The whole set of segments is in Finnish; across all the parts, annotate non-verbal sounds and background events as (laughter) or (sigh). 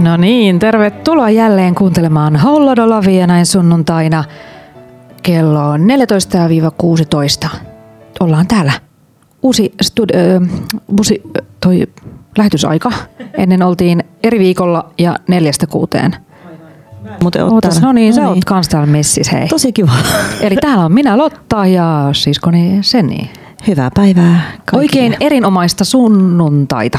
No niin, tervetuloa jälleen kuuntelemaan Holladolavia näin sunnuntaina kello 14-16. Ollaan täällä. Uusi, stud- äh, busi, toi lähetysaika. Ennen oltiin eri viikolla ja neljästä kuuteen. Muuten oot Ootas, no niin, sä oot kans täällä messissä, hei. Tosi kiva. Eli täällä on minä Lotta ja siskoni Senni. Hyvää päivää kaikille. Oikein erinomaista sunnuntaita.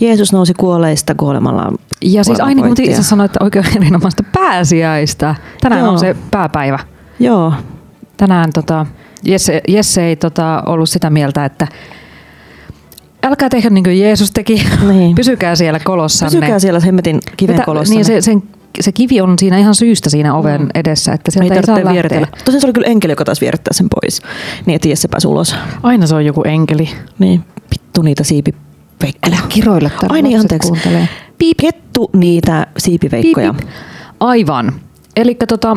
Jeesus nousi kuolleista kuolemalla. Ja siis aina kun itse sanoit, että oikein erinomaista pääsiäistä. Tänään Joo. on se pääpäivä. Joo, Tänään tota, Jesse, Jesse ei tota, ollut sitä mieltä, että älkää tehdä niin kuin Jeesus teki. Niin. (laughs) Pysykää siellä kolossanne. pysykää siellä hemmetin kiven kolossa. Niin se, sen, se kivi on siinä ihan syystä siinä oven mm. edessä, että ei sieltä ei, saa tarvitse lähteä. vieritellä. Tosin se oli kyllä enkeli, joka taisi vierittää sen pois. Niin, että Jesse pääsi ulos. Aina se on joku enkeli. Niin, vittu niitä siipiveikkoja. Älä kiroile täällä Ai niin, anteeksi. kuuntelee. Piip. Kettu niitä siipiveikkoja. Piip, piip. Aivan. Eli tota,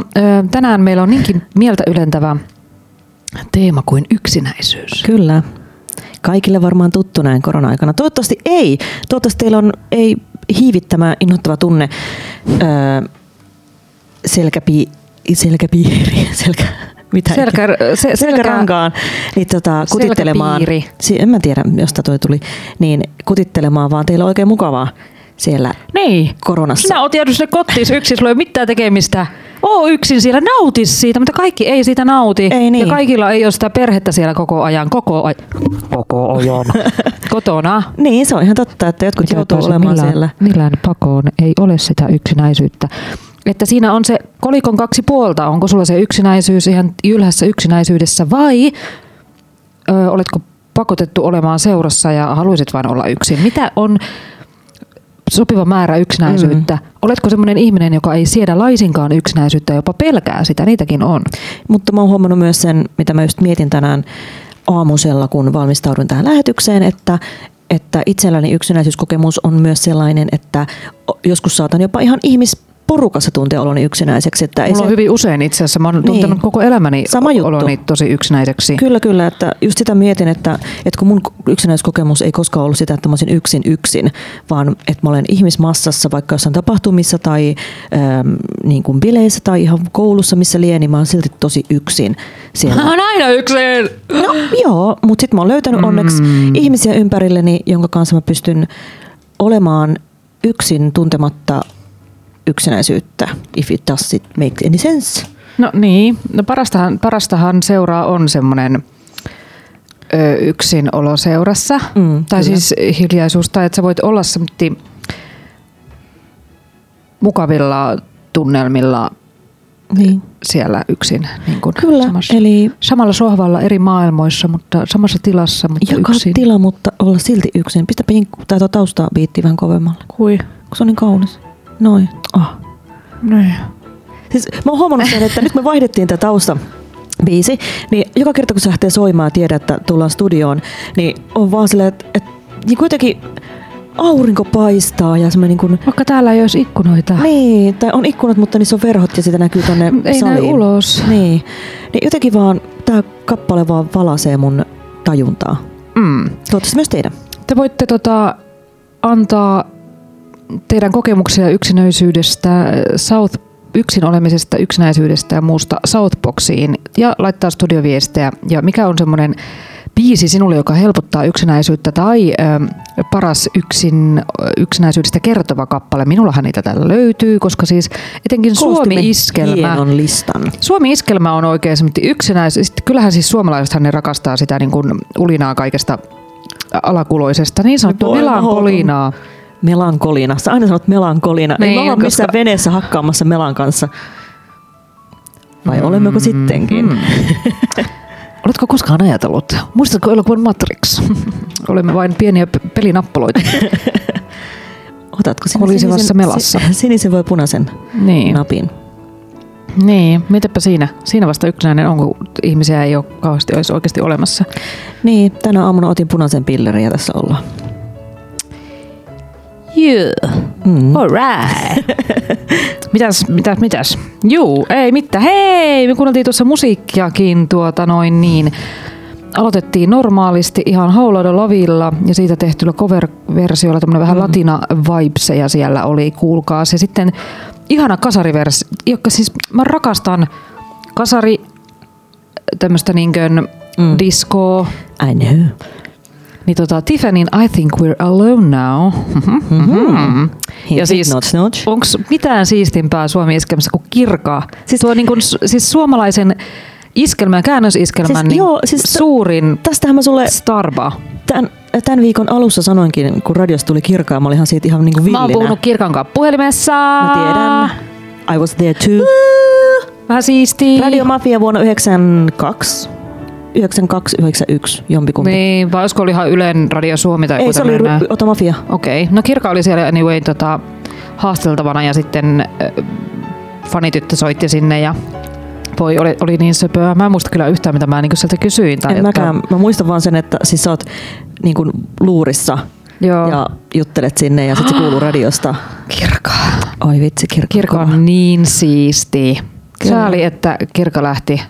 tänään meillä on niinkin mieltä ylentävä teema kuin yksinäisyys. Kyllä. Kaikille varmaan tuttu näin korona-aikana. Toivottavasti ei. Toivottavasti teillä on ei hiivittämä innoittava tunne öö, selkäpi, selkäpiiri, (laughs) selkä, mitä Selkä- se- selkä- selkärankaan, niin tota, kutittelemaan. Si- en mä tiedä, josta toi tuli. Niin kutittelemaan, vaan teillä on oikein mukavaa siellä Niin. koronassa. Sinä oot jäänyt sinne kotiin yksin, sulla ei ole mitään tekemistä. Oo yksin siellä, nauti siitä, mutta kaikki ei siitä nauti. Ei niin. Ja kaikilla ei ole sitä perhettä siellä koko ajan, koko, ajan, koko ajan. (laughs) kotona. Niin, se on ihan totta, että jotkut joutuu olemaan millään, siellä. Millään pakoon ei ole sitä yksinäisyyttä. Että siinä on se kolikon kaksi puolta. Onko sulla se yksinäisyys ihan ylhässä yksinäisyydessä vai ö, oletko pakotettu olemaan seurassa ja haluaisit vain olla yksin? Mitä on sopiva määrä yksinäisyyttä? Mm. Oletko semmoinen ihminen, joka ei siedä laisinkaan yksinäisyyttä, jopa pelkää sitä? Niitäkin on. Mutta mä oon huomannut myös sen, mitä mä just mietin tänään aamusella, kun valmistaudun tähän lähetykseen, että, että itselläni yksinäisyyskokemus on myös sellainen, että joskus saatan jopa ihan ihmisporukassa tuntea oloni yksinäiseksi. Että ei Mulla on se, hyvin usein itse asiassa. Mä oon Niin. tuntenut koko elämäni Sama juttu. oloni tosi yksinäiseksi. Kyllä, kyllä. Että just sitä mietin, että, että kun mun yksinäiskokemus ei koskaan ollut sitä, että mä olisin yksin yksin, vaan että mä olen ihmismassassa vaikka jossain tapahtumissa tai ähm, niin kuin bileissä tai ihan koulussa, missä lieni, niin mä oon silti tosi yksin siellä. Mä oon aina yksin. No joo, mutta sitten mä oon löytänyt onneksi ihmisiä ympärilleni, jonka kanssa mä pystyn olemaan yksin tuntematta yksinäisyyttä, if it does it make any sense. No niin, no parastahan, parastahan seuraa on semmoinen ö, yksinolo seurassa. Mm, tai kyllä. siis hiljaisuus, tai että sä voit olla semmoinen mukavilla tunnelmilla Niin. siellä yksin. Niin kuin Kyllä, samassa, eli samalla sohvalla eri maailmoissa, mutta samassa tilassa, mutta jakaa yksin. tila, mutta olla silti yksin. Pistäpä jinkku, tai tuo tausta biitti vähän kovemmalle, Kui? kun se on niin kaunis. Noin. Oh. Niin. Siis mä oon huomannut sen, että nyt me vaihdettiin tätä tausta biisi, niin joka kerta kun se lähtee soimaan ja tiedät, että tullaan studioon, niin on vaan silleen, että, että niin kuitenkin aurinko paistaa ja semmoinen niin kuin, Vaikka täällä ei olisi ikkunoita. niin, tai on ikkunat, mutta niissä on verhot ja sitä näkyy tonne Ei näy saliin. ulos. Niin. niin jotenkin vaan tämä kappale vaan valasee mun tajuntaa. Mm. Toivottavasti myös teidän. Te voitte tota, antaa teidän kokemuksia yksinäisyydestä, South, yksin olemisesta, yksinäisyydestä ja muusta Southboxiin ja laittaa studioviestejä. Ja mikä on semmoinen biisi sinulle, joka helpottaa yksinäisyyttä tai ö, paras yksin, yksinäisyydestä kertova kappale. Minullahan niitä täällä löytyy, koska siis etenkin Suomi-iskelmä. Listan. Suomi-iskelmä on oikein semmoinen yksinäis... Sitten kyllähän siis suomalaisethan ne rakastaa sitä niin kuin ulinaa kaikesta alakuloisesta, niin sanottua Voi melankolinaa. Melankolina. Sä aina sanot melankolina. Niin, Niin, Ei me olla koska- missään veneessä hakkaamassa melan kanssa. Vai olemmeko sittenkin? Mm. Oletko koskaan ajatellut? Muistatko elokuvan Matrix? Olemme vain pieniä p- pelinappuloita. (laughs) Otatko sinä Kolisevassa sinisen, melassa. si- (laughs) sinisen vai punaisen niin. napin? niin, mitäpä siinä? Siinä vasta yksinäinen on, kun ihmisiä ei ole kauheasti olisi oikeasti olemassa. Niin, tänä aamuna otin punaisen pillerin ja tässä ollaan. Yeah. Mm. Alright. (laughs) mitäs, mitäs, mitäs? Juu, ei mitään. Hei, me kuunneltiin tuossa musiikkiakin tuota noin niin. aloitettiin normaalisti ihan Howlada Lavilla ja siitä tehtyllä cover-versiolla tämmöinen vähän Mm. latina vibeseja siellä oli, kuulkaa. Se sitten ihana kasariversio, joka siis mä rakastan kasari tämmöistä niinkön Mm. disco, I know. Niin tota Tiffany'n I think we're alone now. Mhm. Ja siis onko mitään siistimpää Suomi iskelmässä kuin kirkaa? Siis- Siis, Tuo niin kuin, siis suomalaisen iskelmän, käännösiskelmän Siis siis, niin joo, siis t- suurin Tästähän mä sulle starba. tämän, tämän viikon alussa sanoinkin, kun radiosta tuli kirkaa, mä olin ihan siitä ihan niinku Mä villinä. oon puhunut kirkan kanssa puhelimessa. Mä tiedän. I was there too. Vähän siistiä. Radio Mafia vuonna 92. 92-91, jompikumpi. Niin, vai olisiko oli ihan Ylen Radio Suomi tai Ei, se oli Ota Mafia. Okei, okay. no Kirka oli siellä anyway tota, haasteltavana ja sitten äh, fanityttö soitti sinne ja voi oli, oli niin söpöä. Mä en muista kyllä yhtään, mitä mä niinku sieltä kysyin. Tai En mäkään. Mä muistan vaan sen, että siis sä oot niin kuin luurissa Joo. ja juttelet sinne ja sitten se kuuluu (gasps) radiosta. Kirka. Oi vitsi, kirkko. Kirka on niin siisti. Sääli, että Kirka lähti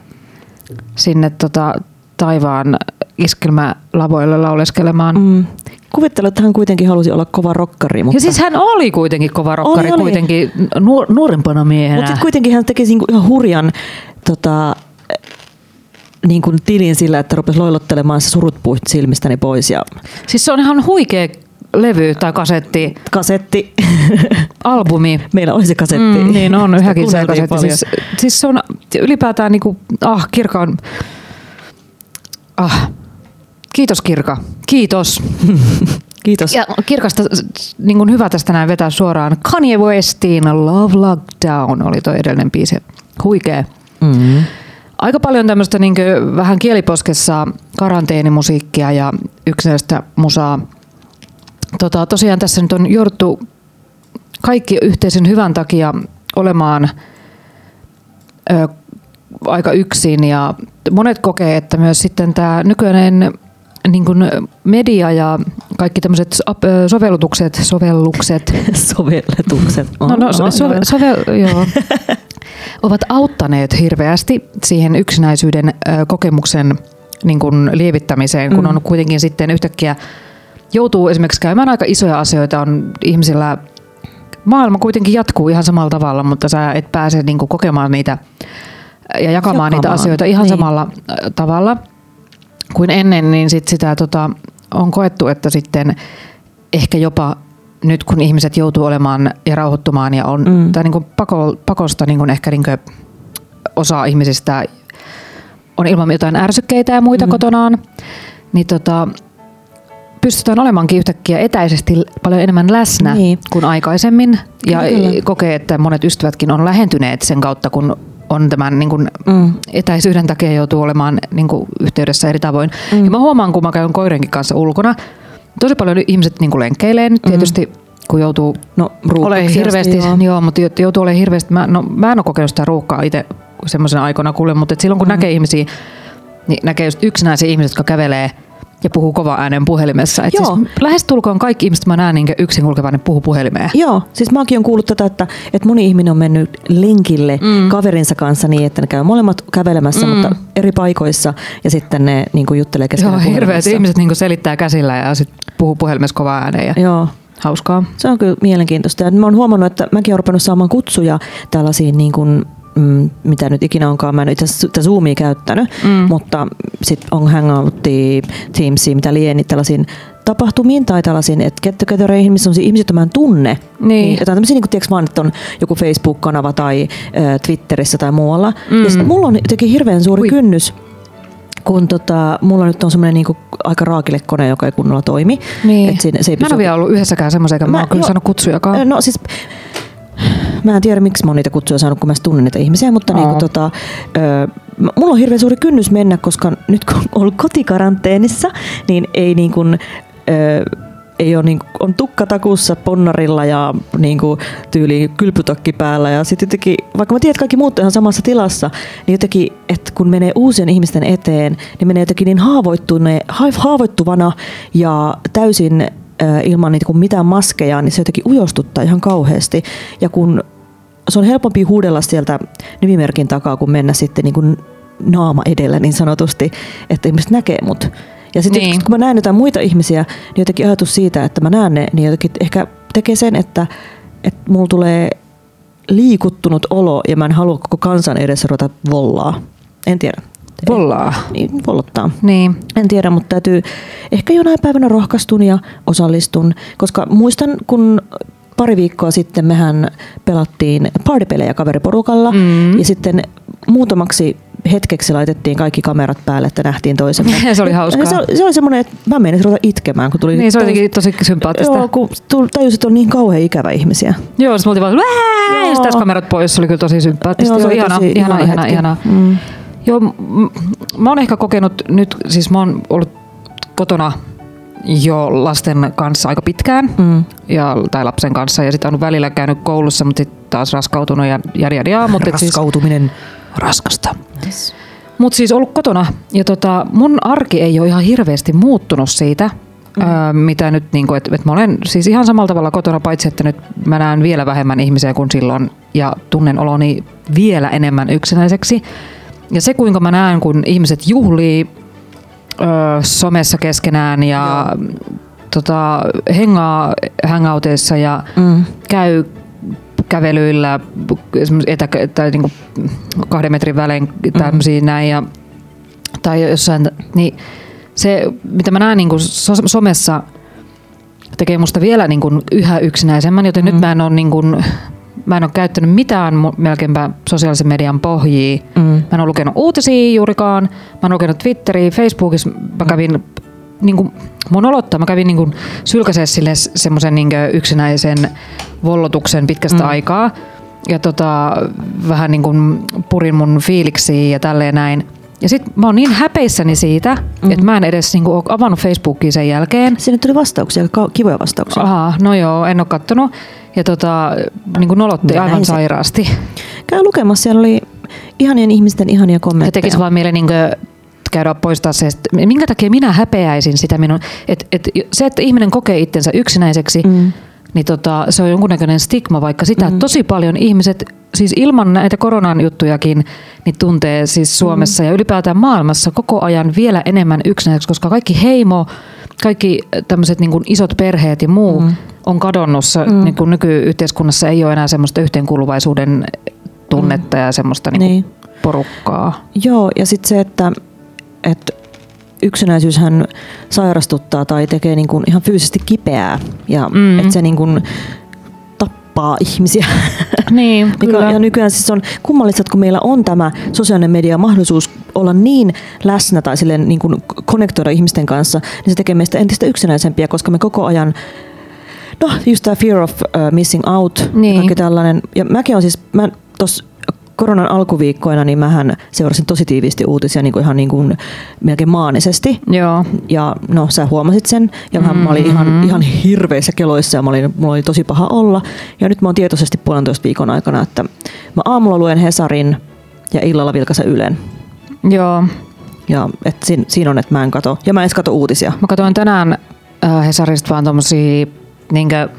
sinne tota, taivaan iskelmälavoille lauleskelemaan. Mm. Kuvittelen, että hän kuitenkin halusi olla kova rokkari, mutta, Ja siis hän oli kuitenkin kova rokkari, Oli, oli. kuitenkin nuor, nuorempana miehenä. mutta kuitenkin hän teki niinku ihan hurjan tota, niin kuin tilin sillä, että rupesi loilottelemaan se surut puht silmistäni pois ja Siis se on ihan huikea levy tai kasetti, kasetti. (laughs) albumi. Meillä oli se kasetti. Mm, niin on yhäkin se kasetti. paljon. Siis, siis se on ylipäätään niinku, ah, Kirka on, ah, kiitos Kirka, kiitos. (laughs) Kiitos. Ja Kirkasta niin kuin hyvä tästä näin vetää suoraan. Kanye Westin Love Lockdown oli tuo edellinen biisi. Huikea. Mm. Aika paljon tämmöistä niin vähän kieliposkessa karanteenimusiikkia ja yksinäistä musaa. Tota, tosiaan tässä nyt on jouduttu kaikki yhteisen hyvän takia olemaan ö, aika yksin ja monet kokee, että myös sitten tämä nykyinen niin kuin media ja kaikki tämmöiset sovellutukset, sovellukset, (laughs) Sovelletukset. No, no, so, Oho, sove, joo. (laughs) ovat auttaneet hirveästi siihen yksinäisyyden kokemuksen niin kuin lievittämiseen, kun Mm. on kuitenkin sitten yhtäkkiä joutuu esimerkiksi käymään aika isoja asioita, on ihmisillä, maailma kuitenkin jatkuu ihan samalla tavalla, mutta sä et pääse niin kuin kokemaan niitä ja jakamaan, niitä Jakamaan, asioita ihan niin. samalla ö, tavalla kuin ennen, niin sit sitä tota, on koettu, että sitten ehkä jopa nyt kun ihmiset joutuu olemaan ja rauhoittumaan ja on Mm. tai niin kuin pako, pakosta niin kuin ehkä niin kuin osa ihmisistä on ilman jotain ärsykkeitä ja muita mm. kotonaan, niin tota, pystytään olemaankin yhtäkkiä etäisesti paljon enemmän läsnä Niin. kuin aikaisemmin. Ja Kyllä, kokee, että monet ystävätkin on lähentyneet sen kautta, kun on tämän niin kuin Mm. etäisyyden takia joutuu olemaan niin kuin yhteydessä eri tavoin. Mm. Mm. Ja mä huomaan, kun mä käyn koirenkin kanssa ulkona, tosi paljon ihmiset niin kuin lenkkeilee nyt tietysti, kun joutuu No, ole hirveästi, joo. joo, mutta jo- joutuu olemaan hirveästi, mä, no, mä en ole kokenut sitä ruuhkaa itse semmoisena aikana kuule, mutta silloin kun Mm. mm. näkee ihmisiä, niin näkee just yksinäisiä ihmisiä, jotka kävelee ja puhuu kova äänen puhelimessa. Et Joo. siis lähestulkoon kaikki ihmiset, mä näen niin yksin kulkevan, ne puhuu puhelimeen. Joo, siis mäkin olen kuullut tätä, että, että moni ihminen on mennyt lenkille mm. Kaverinsa kanssa niin, että ne käy molemmat kävelemässä, mm. Mutta eri paikoissa ja sitten ne niin kuin juttelee keskenään Joo, hirveät ihmiset niin selittää käsillä ja sit puhuu puhelimessa kova ääneen ja Joo, hauskaa. se on kyllä mielenkiintoista. Ja mä oon huomannut, että mäkin olen saamaan kutsuja tällaisiin niin kuin, mm, mitä nyt ikinä onkaan, mä en itse asiassa Zoomia käyttänyt, mm. Mm. mutta sitten on Hangoutia, Teamsia, mitä lieni, tällaisiin tapahtumiin tai tällaisiin, että get togethereihin, missä on ihmisiä, joita mä en tunne. Niin. Jotain tämmöisiä, niin kuin tiedätkö vaan, että on joku Facebook-kanava tai äh, Twitterissä tai muualla. Mm. Mm. Ja sit mulla on jotenkin hirveän suuri Hui. kynnys, kun tota, mulla nyt on semmoinen niinku aika raakile kone, joka ei kunnolla toimi. Niin. Et siinä, se ei Mä en ole vielä ollut yhdessäkään semmoisen, eikä mä, Mä- mä kyllä saanut kutsujakaan. No siis, mä en tiedä miksi mä oon niitä kutsuja saanut, kun mä tunnen niitä ihmisiä, mutta Aa. niinku, tota, ö, mulla on hirveän suuri kynnys mennä, koska nyt kun on ollut kotikaranteenissa, niin ei niin kuin, ö, ei ole niin, on tukkatakussa ponnarilla ja niin kuin, tyyli kylpytakki päällä ja sitten jotenkin, vaikka mä tiedän, että kaikki muut on ihan samassa tilassa, niin jotenkin, että kun menee uusien ihmisten eteen, niin menee jotenkin niin haavoittuvana ja täysin ilman niitä kuin mitään maskeja, niin se jotenkin ujostuttaa ihan kauheasti. Ja kun se on helpompi huudella sieltä nimimerkin takaa, kuin mennä sitten niin kuin naama edellä niin sanotusti, että ihmiset näkee mut. Ja sitten Niin. niin. kun mä näen jotain muita ihmisiä, niin jotenkin ajatus siitä, että mä näen ne, niin jotenkin ehkä tekee sen, että, että mulla tulee liikuttunut olo ja mä en halua koko kansan edessä ruveta vollaa. En tiedä. Vollaa. Niin, vollottaa. Niin. En tiedä, mutta täytyy ehkä jonain päivänä rohkaistun ja osallistun, koska muistan, kun pari viikkoa sitten mehän pelattiin partypelejä kaveriporukalla Mm. ja sitten muutamaksi hetkeksi laitettiin kaikki kamerat päälle, että nähtiin toisemme. (laughs) Se oli hauskaa. Se, oli- se oli semmoinen, että mä menin ruveta itkemään, kun tuli... Niin, se oli jotenkin tosi sympaattista. Joo, kun tajusin, että on niin kauhean ikävä ihmisiä. Joo, me oltiin vaan, ja kamerat pois, se oli kyllä tosi sympaattista. Joo, se oli ihana, tosi ihana, ihana ihana, ihana. Mm. Joo, mä oon ehkä kokenut nyt, siis mä oon ollut kotona jo lasten kanssa aika pitkään, Mm. ja, tai lapsen kanssa, ja sitten on välillä käynyt koulussa, mutta sitten taas raskautunut ja jari jari jaa, mutta et siis Raskautuminen. raskasta. Mutta siis ollut kotona ja tota, mun arki ei ole ihan hirveästi muuttunut siitä, mm. öö, mitä nyt, niinku, että et mä olen siis ihan samalla tavalla kotona, paitsi että nyt mä näen vielä vähemmän ihmisiä kuin silloin ja tunnen oloni vielä enemmän yksinäiseksi. Ja se, kuinka mä näen, kun ihmiset juhlii öö, somessa keskenään ja tota, hengaa hangouteissa ja Mm. käy kävelyillä etä, tai niin kahden metrin välein tämmöisiä näin ja, tai jossain, niin se mitä mä näen niin kuin so- somessa tekee musta vielä niin kuin yhä yksinäisemmän, joten mm. nyt mä en ole niin kuin, mä en ole käyttänyt mitään melkeinpä sosiaalisen median pohjia. Mm. Mä en ole lukenut uutisia juurikaan. Mä en lukenut Twitteriä, Facebookissa mä kävin niin kuin, mun olottaa, mä kävin niin kuin sylkäsee sille semmoisen niin yksinäisen vollotuksen pitkästä mm. aikaa. Ja tota, vähän niin kuin purin mun fiiliksiä ja tälleen näin. Ja sit mä oon niin häpeissäni siitä, mm. että mä en edes niin kuin, ole avannut Facebookia sen jälkeen. Sinne tuli vastauksia, kivoja vastauksia. Aha, no joo, en ole kattonut. Ja tota, niin kuin nolotti Minä aivan sairaasti. Käy lukemassa, siellä oli ihanien ihmisten ihania Ja kommentteja. tekisi vaan mieli niin käydä poistaa se, että minkä takia minä häpeäisin sitä minun, että, että se, että ihminen kokee itsensä yksinäiseksi, mm. niin tota, se on jonkunnäköinen stigma, vaikka sitä mm. tosi paljon ihmiset, siis ilman näitä koronan juttujakin, niin tuntee siis Suomessa mm. ja ylipäätään maailmassa koko ajan vielä enemmän yksinäiseksi, koska kaikki heimo, kaikki tämmöiset niin isot perheet ja muu mm. on kadonnut. Mm. Niin kuin nykyyhteiskunnassa ei ole enää semmoista yhteenkuuluvaisuuden tunnetta mm. ja semmoista niin Niin. porukkaa. Joo, ja sitten se, että, että yksinäisyyshän sairastuttaa tai tekee niin kuin ihan fyysisesti kipeää. Ja Mm. että se niin kuin tappaa ihmisiä. (laughs) Niin, Mikä, ja nykyään siis on kummallista, että kun meillä on tämä sosiaalinen media mahdollisuus olla niin läsnä tai silleen niin kuin konnektoida ihmisten kanssa, niin se tekee meistä entistä yksinäisempiä, koska me koko ajan No, just tämä fear of uh, missing out Niin. ja kaikki tällainen. Ja mäkin on siis, mä tuossa koronan alkuviikkoina, niin mähän seurasin tosi tiiviisti uutisia niin kuin ihan niin kuin melkein maanisesti. Joo. Ja no, sä huomasit sen. Ja mm-hmm. mä olin ihan, ihan hirveissä keloissa ja mä olin, mulla oli tosi paha olla. Ja nyt mä oon tietoisesti puolentoista viikon aikana, että mä aamulla luen Hesarin ja illalla vilkaisen Ylen. Joo. Ja et siinä, siinä on, että mä en kato. Ja mä en edes kato uutisia. Mä katsoin tänään äh, Hesarista vaan tommosia niinkö,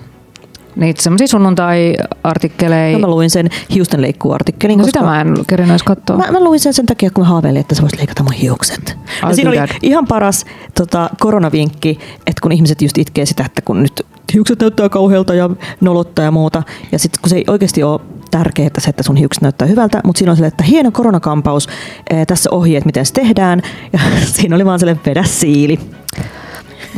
niitä semmosia sunnuntai-artikkeleja. No, mä luin sen hiusten leikkuuartikkelin. no sitä mä en kerinyt edes katsoa. Mä, mä luin sen sen takia, kun mä haaveilin, että sä voisit leikata mun hiukset. Ja siinä oli ihan paras tota, koronavinkki, että kun ihmiset just itkee sitä, että kun nyt hiukset näyttää kauhealta ja nolottaa ja muuta. Ja sitten kun se ei oikeasti ole tärkeää se, että sun hiukset näyttää hyvältä, mutta siinä on silleen, että hieno koronakampaus, ee, tässä ohjeet, miten se tehdään. Ja (laughs) siinä oli vaan sellainen vedä siili.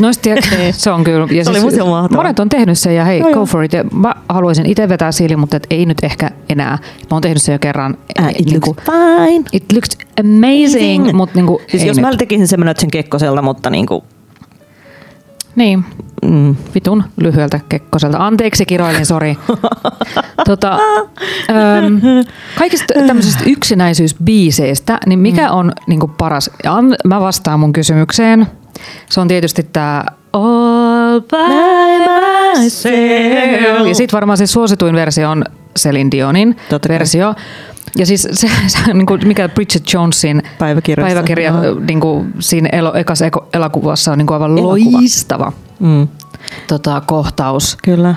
Noista tiedä, (laughs) (laughs) se on kyllä. Ja Se oli ihan mahtavaa. monet on tehnyt sen ja hei, Joo, go for it. Ja mä haluaisin itse vetää siili, mutta et ei nyt ehkä enää. Mä oon tehnyt sen jo kerran. Äh, it Niinku- looks fine. it looks amazing, Amazing. mutta niinku, Siis ei jos nyt. mä tekisin sen, mä näyttäisin kekkosella, mutta niinku, Niin, mm, vitun lyhyeltä kekkoselta. Anteeksi, kiroilin, sori. (laughs) tota, ähm, kaikista tämmöisistä yksinäisyysbiiseistä, niin mikä on niinku paras? An- mä vastaan mun kysymykseen. Se on tietysti tämä All by myself. Ja sitten varmaan se suosituin versio on Celine Dionin Totta kai. versio. Ja siis se, se niin kuin mikä Bridget Jonesin päiväkirja Joo. niin kuin siinä elo, ekassa eko- elokuvassa on niin kuin aivan Elokuva. loistava mm, tota, kohtaus. kyllä.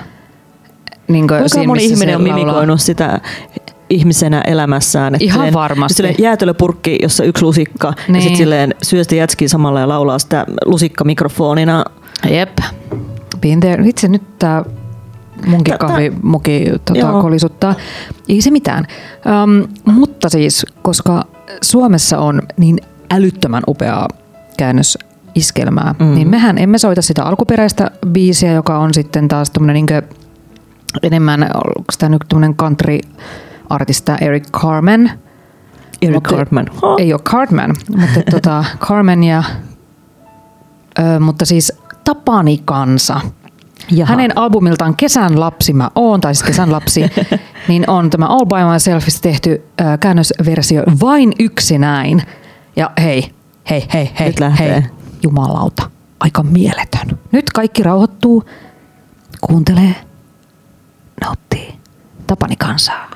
Niin kuin Kuinka siinä, moni ihminen on laulaa. mimikoinut sitä ihmisenä elämässään. Että Ihan silleen- varmasti. Silleen jäätelöpurkki, jossa yksi lusikka niin. ja Niin. sitten silleen syö sitä jätskiä samalla ja laulaa sitä lusikka mikrofonina. Jep. Itse nyt tää munkin kahvimuki tota, kolisuttaa. Ei se mitään. Um, mutta siis, koska Suomessa on niin älyttömän upeaa käännösiskelmää, Mm. mm. niin mehän emme soita sitä alkuperäistä biisiä, joka on sitten taas tämmöinen niinkö enemmän, onko tämä nyt tämmöinen country-artista Eric Carmen. Eric Mutta- Cartman. Ei ole Cartman, mutta (laughs) tota, Carmen ja, ö, mutta siis Tapani kansa. Jaha. Hänen albumiltaan Kesän lapsi mä oon, tai siis Kesän lapsi, (laughs) niin on tämä All by Myselfista tehty ö, käännösversio vain yksinäin. Ja hei, hei, hei, hei, Nyt lähtee. hei, jumalauta, aika mieletön. Nyt kaikki rauhoittuu, kuuntelee, nauttii Tapani kansaa.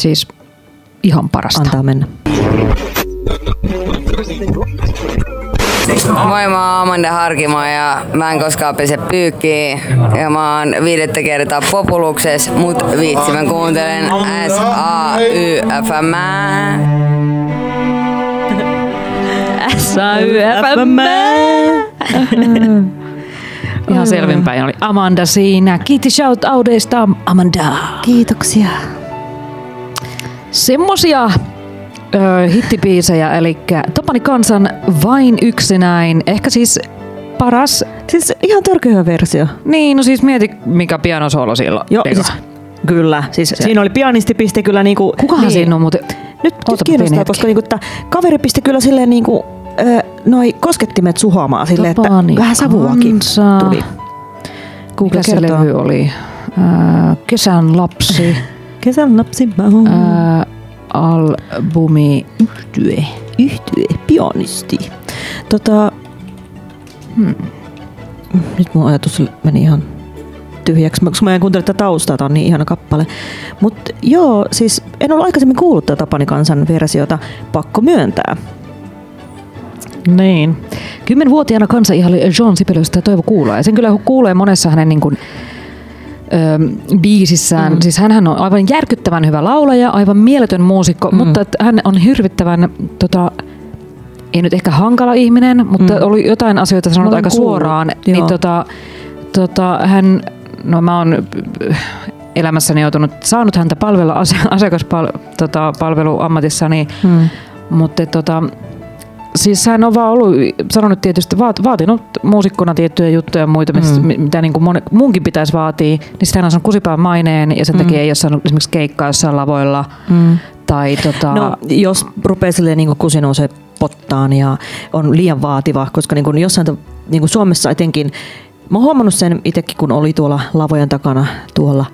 Siis ihan parasta. Antaa mennä. Moi, mä oon Amanda Harkimo ja mä en koskaan pese pyykkiä. Ja mä oon viidettä kertaa populukses, mut viitsi mä kuuntelen S-A-Y-F-M. S-A-Y-F-M. (laughs) Ihan selvinpäin oli Amanda siinä. Kiitti shoutouteista Amanda. Kiitoksia. Semmosia ö, hittibiisejä, eli Tapani Kansan Vain yksinäin. Ehkä siis paras. Siis ihan törkeä hyvä versio. Niin, no siis mieti mikä pianosoolo silloin. Joo, siis, kyllä. Siis siinä oli pianistipiste kyllä niinku... Kukahan niin. siinä on muuten? Nyt, nyt kiinnostaa, koska niinku, että kaveri pisti kyllä silleen niinku, ö, noi koskettimet suhoamaan silleen, että Tapani vähän savuakin Kansa. tuli. Google Mikä se kertoo. levy oli? Kesän lapsi. (laughs) Kesän lapsi. Ö, albumi Yhtye. Yhtye, pianisti. Tota, Hmm. nyt mun ajatus meni ihan tyhjäksi, koska mä en kuuntele tätä taustaa, on niin ihana kappale. Mutta joo, siis en ole aikaisemmin kuullut tätä Tapani Kansan versiota, pakko myöntää. Niin. Kymmenvuotiaana kansa ihaili John Sipilöstä ja Toivo Kuulaa. Ja sen kyllä kuulee monessa hänen niin kuin, ö, biisissään. Mm. Siis hänhän on aivan järkyttävän hyvä laulaja, aivan mieletön muusikko, mm. mutta että hän on hirvittävän, tota, ei nyt ehkä hankala ihminen, mutta Mm. mm. oli jotain asioita sanonut aika kuullut, suoraan. joo. Niin tota, tota, hän, no mä oon elämässäni joutunut, saanut häntä palvella asiakaspalveluammatissani, tota, Hmm. mutta tota, siis hän on vaan ollut, sanonut tietysti, vaat, vaatinut muusikkona tiettyjä juttuja ja muita, mm. mitä niin kuin mon, munkin pitäisi vaatia. Niin sitten hän on saanut kusipään maineen ja sen Mm. takia ei ole saanut esimerkiksi keikkaa jossain lavoilla. Mm. Tai tota, No, jos rupeaa silleen niin kusi nousee pottaan ja on liian vaativa, koska niin kuin jossain niin kuin Suomessa etenkin, mä oon huomannut sen itsekin, kun oli tuolla lavojen takana tuolla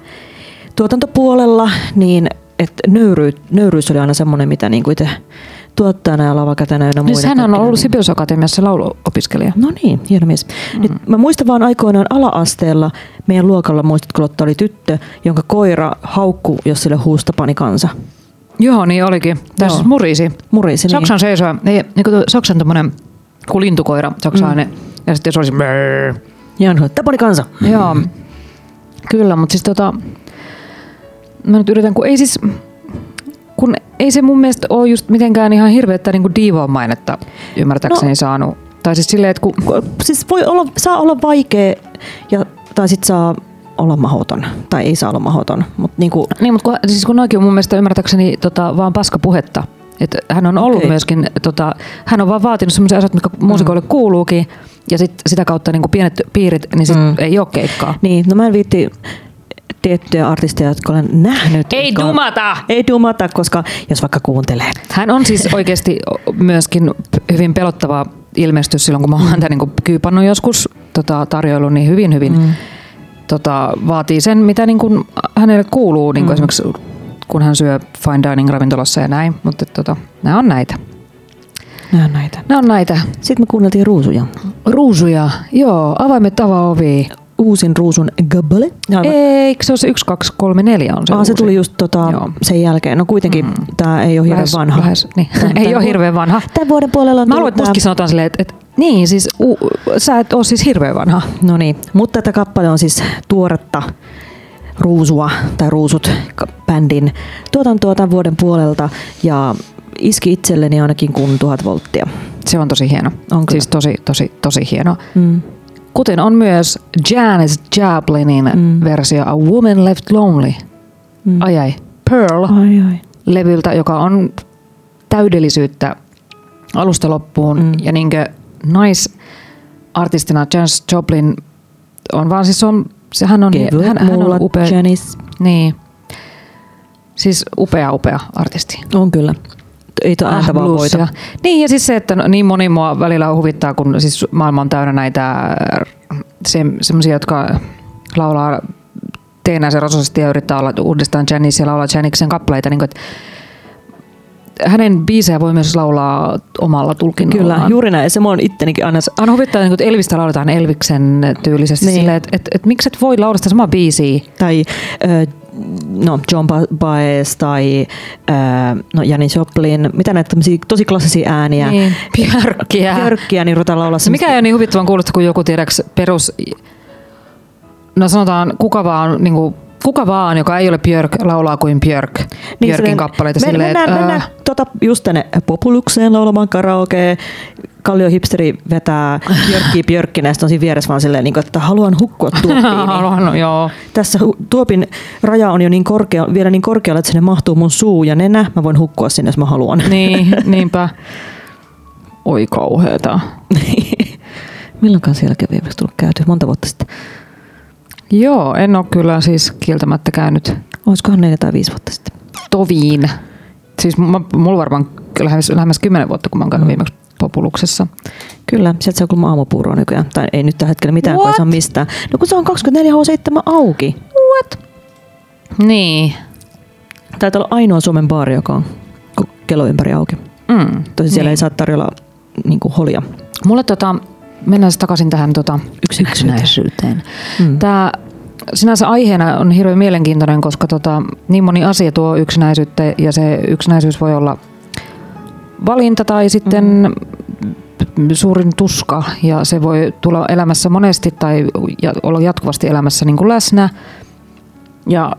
tuotantopuolella, niin että nöyry, nöyryys oli aina semmoinen, mitä niin kuin itse tuottajana ja lavakätänä ynnä niin muina. hän on ollut niin- Sibelius Akatemiassa lauluopiskelija. No niin, hieno mies. Mm. Nyt mä muistan vaan aikoinaan ala-asteella meidän luokalla, muistatko Lotta, oli tyttö, jonka koira haukku, jos sille huusi Tapani kansa. Joo, niin olikin. Tässä Joo. murisi. Murisi, Saksan seisoo, ei, niin kuin tuo Saksan tämmöinen kuin lintukoira, saksalainen. Mm. Ja sitten jos olisi brrr, niin. Ja Tapani kansa. Joo, kyllä, mutta siis tota, mä nyt yritän, kun ei siis, kun ei se mun mielestä ole just mitenkään ihan hirveätä niin diivon mainetta ymmärtääkseni no. saanut. Tai siis silleen, että kun, Ku- Siis voi olla, saa olla vaikea, ja, tai sitten saa olla mahoton. Tai ei saa olla mahoton. Mutta niinku, niin, mutta kun, siis kun noikin on mun mielestä ymmärtääkseni tota, vaan paskapuhetta. Että hän on ollut Okei. myöskin, tota, hän on vaan vaatinut sellaisia asioita, mitkä muusikoille kuuluukin, ja sit, sitä kautta niin kuin pienet piirit, niin sit Mm. mm. ei ole keikkaa. niin, no mä en viitti tiettyjä artisteja, jotka olen nähnyt. Ei jotka on- dumata! Ei dumata, koska jos vaikka kuuntelee. Hän on siis (laughs) oikeasti myöskin hyvin pelottava ilmestys silloin, kun mä oon häntä niin kyypannut joskus tota, tarjoilun, niin hyvin, hyvin mm. tota, vaatii sen, mitä niin kuin hänelle kuuluu, niin kuin mm. esimerkiksi kun hän syö fine dining ravintolassa ja näin, mutta tota, nämä on näitä. Nämä on näitä. Nämä on näitä Sitten me kuunneltiin ruusuja. ruusuja, joo, avaimet avaa ovi. Uusin ruusun Gabale. Eikö se ole se 1, 2, 3, 4 on se Aa, se tuli just tota, Joo. sen jälkeen. No kuitenkin mm. tämä ei ole hirveän Lähes- vanha. lähes, niin. Tän- (laughs) ei tän ole hirveän vanha. Tämän vuoden puolella on Mä luulen, että sanotaan silleen, että, että niin, siis u, sä et ole siis hirveän vanha. No niin, mutta tätä kappale on siis tuoretta Ruusua tai Ruusut bändin tuotantoa tämän vuoden puolelta ja iski itselleni ainakin kun tuhat volttia. Se on tosi hieno. On kyllä. siis tosi, tosi, tosi hieno. Mm. Kuten on myös Janis Joplinin Mm. versio A Woman Left Lonely. Mm. Ai ai. Pearl Ai ai. levyltä, joka on täydellisyyttä alusta loppuun. Mm. Ja niinkö naisartistina Janis Joplin on vaan siis on, sehän on, Kevyet hän, hän on upea. Janice. Niin. Siis upea, upea artisti. On kyllä. Ei tuo ääntä vaan bluesia. voita. Niin ja siis se, että no, niin moni mua välillä huvittaa, kun siis maailma on täynnä näitä se, semmoisia, jotka laulaa teenäisen rososesti ja yrittää olla uudestaan Janice ja laulaa Janiksen kappaleita. Niin kuin, että hänen biisejä voi myös laulaa omalla tulkinnallaan. Kyllä, juuri näin. Se oon ittenikin aina... Aina huvittaa, että Elvistä lauletaan Elviksen tyylisesti Niin. silleen, että, että, että miksi et voi laulaa sitä samaa biisiä? Tai äh, no, John Ba- Baez tai äh, no, Janis Joplin. Mitä näitä tosi klassisia ääniä. Niin. Björkkiä, (laughs) niin ruvetaan laulaa mikä ei ole niin huvittavan kuulosta kuin joku tiedäks perus, no sanotaan kuka vaan, niin kuin, kuka vaan, joka ei ole Björk, laulaa kuin Björk. Björkin silleen- kappaleita me, silleen, mennään, että, mennään äh, tota, just tänne Populukseen laulamaan karaoke. Kallio Hipsteri vetää Björkkiä Björkkinä ja sitten on siinä vieressä vaan silleen, niin kuin, että haluan hukkua tuoppiin. niin (laughs) haluan, no, joo. tässä tuopin raja on jo niin korkea, vielä niin korkealla, että sinne mahtuu mun suu ja nenä. Mä voin hukkua sinne, jos mä haluan. Niin, (laughs) niinpä. Oi kauheeta. Milloinkaan sielläkin on viimeksi tullut käyty? Monta vuotta sitten. Joo, en ole kyllä siis kieltämättä käynyt Olisikohan neljä tai viisi vuotta sitten? toviin. Siis mä, mulla varmaan lähes, lähemmäs kymmenen vuotta, kun mä oon käynyt Mm. viimeksi populuksessa. Kyllä, sieltä saa kuulemma aamupuuroa nykyään. Tai ei nyt tällä hetkellä mitään, kun ei What? saa mistään. No kun se on 24H7 auki. What? Niin. Taitaa olla ainoa Suomen baari, joka on kello ympäri auki. Mm. Tosi siellä niin. ei saa tarjolla niin kuin holia. Mulle tota, mennään takaisin tähän tota, yksinäisyyteen. Mm. Tämä sinänsä aiheena on hirveän mielenkiintoinen, koska tota, niin moni asia tuo yksinäisyyttä ja se yksinäisyys voi olla valinta tai sitten mm. suurin tuska ja se voi tulla elämässä monesti tai olla jatkuvasti elämässä niin kuin läsnä ja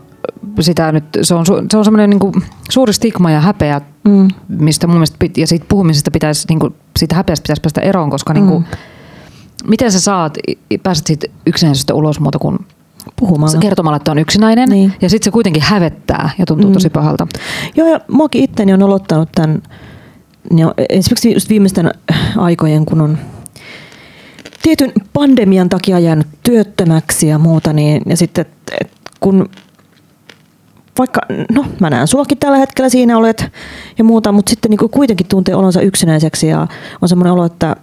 sitä nyt, se on, se on semmoinen niin kuin suuri stigma ja häpeä, Mm. mistä mun mielestä ja siitä puhumisesta pitäisi, niin kuin, siitä häpeästä pitäisi päästä eroon, koska niin kuin, miten sä saat, pääset siitä yksinäisyydestä ulos muuta kuin Puhumalla. kertomalla, että on yksinäinen, Niin. ja sitten se kuitenkin hävettää ja tuntuu Mm. tosi pahalta. Joo, ja muakin itteni on aloittanut tämän, no, esimerkiksi just viimeisten aikojen, kun on tietyn pandemian takia jäänyt työttömäksi ja muuta, niin ja sitten et, et, kun vaikka, no mä näen suakin tällä hetkellä siinä olet ja muuta, mutta sitten niin kuitenkin tuntee olonsa yksinäiseksi ja on semmoinen olo, että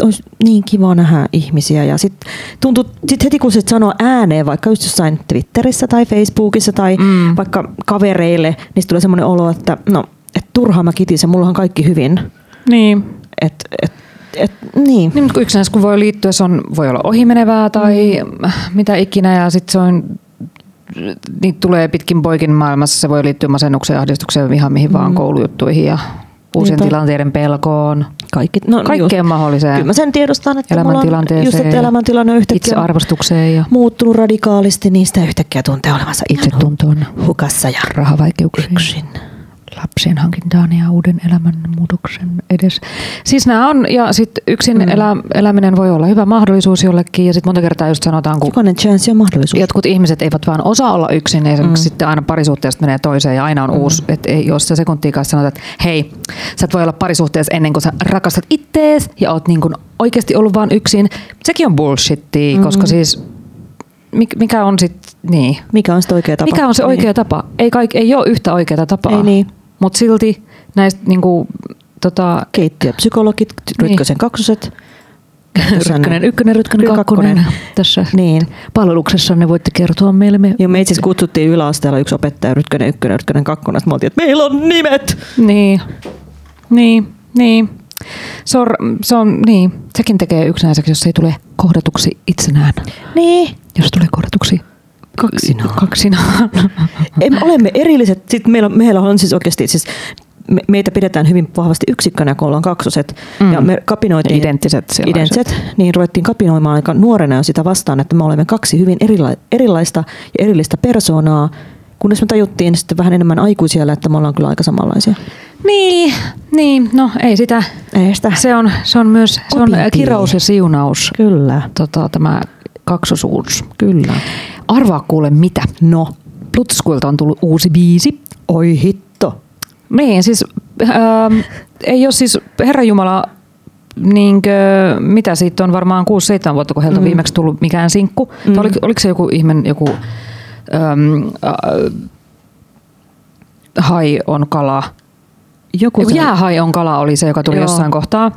et, et olisi niin kiva nähdä ihmisiä ja sitten tuntuu, sit heti kun se sanoo ääneen, vaikka just jossain Twitterissä tai Facebookissa tai Mm. vaikka kavereille, niin tulee semmoinen olo, että no, et turhaa mä kitisen, mulla on kaikki hyvin. Niin. Et, et, et, niin. Niin, mutta kun yksinäisyys kun voi liittyä, se on, voi olla ohimenevää tai mm. mitä ikinä ja sitten se on niitä tulee pitkin poikin maailmassa. Se voi liittyä masennukseen, ahdistukseen, ihan mihin mm. vaan koulujuttuihin ja uusien Niinpä. tilanteiden pelkoon. Kaikki, no, Kaikkeen just, mahdolliseen. Kyllä mä sen tiedostan, että mulla on Elämäntilanteeseen just, että elämäntilanne on yhtäkkiä Itsearvostukseen ja muuttunut radikaalisti, niin sitä yhtäkkiä tuntee olevansa itsetuntoon, hukassa ja rahavaikeuksiin, yksin. Lapsien hankintaan ja uuden elämän muutoksen edes. Siis nämä on, ja sitten yksin mm. elä, eläminen voi olla hyvä mahdollisuus jollekin, ja sitten monta kertaa just sanotaan, kun Jokainen chance on mahdollisuus. jotkut ihmiset eivät vaan osaa olla yksin, ja Mm. sitten aina parisuhteesta menee toiseen ja aina on mm. uusi, että ei jos sä sekuntiikaan sanot, että hei, sä et voi olla parisuhteessa ennen kuin sä rakastat ittees ja oot niin kuin oikeasti ollut vaan yksin. Sekin on bullshittia, mm. koska siis mik- mikä on sitten, niin, Mikä on sitten oikea tapa? mikä on se oikea Niin. tapa? Ei, kaik, ei ole yhtä oikeaa tapaa. Ei niin. Mutta silti näistä niinku, tota, Keittiöpsykologit, Rytkösen kaksoset. Rytkönen ykkönen, Rytkönen Ry- kakkonen. kakkonen. Tässä Niin. palveluksessa ne voitte kertoa meille. Me, Ja me itse asiassa kutsuttiin yläasteella yksi opettaja, Rytkönen ykkönen, Rytkönen kakkonen. Sitten me oltiin, että meillä on nimet! Niin, niin, niin. Se on, se on, niin. Sekin tekee yksinäiseksi, jos ei tule kohdatuksi itsenään. Niin. Jos tulee kohdatuksi Kaksinaan. kaksinaan. (laughs) Ei, me olemme erilliset. Sitten meillä, on- meillä on siis oikeasti, siis me, meitä pidetään hyvin vahvasti yksikkönä, kun ollaan kaksoset. Mm. Ja me kapinoitiin, Identtiset sellaiset. identtiset, niin ruvettiin kapinoimaan aika nuorena jo sitä vastaan, että me olemme kaksi hyvin erila- erilaista ja erillistä persoonaa, kunnes me tajuttiin sitten vähän enemmän aikuisia, että me ollaan kyllä aika samanlaisia. Niin, niin, no ei sitä. Ei sitä. Se on, se on myös se on kirous ja siunaus, Kyllä, tota, tämä kaksosuus. kyllä. Arvaa kuule mitä. No, Plutskuilta on tullut uusi biisi. oi hitto. Niin, siis ähm, ei ole siis Herra Jumala, niinkö, mitä siitä on varmaan 6-7 vuotta, kun heiltä on viimeksi tullut mikään sinkku. Mm. Oliko, oliko se joku ihmen, joku ähm, äh, hai on kala. Joku, Joku se- jäähai on kala oli se, joka tuli Joo. jossain kohtaa.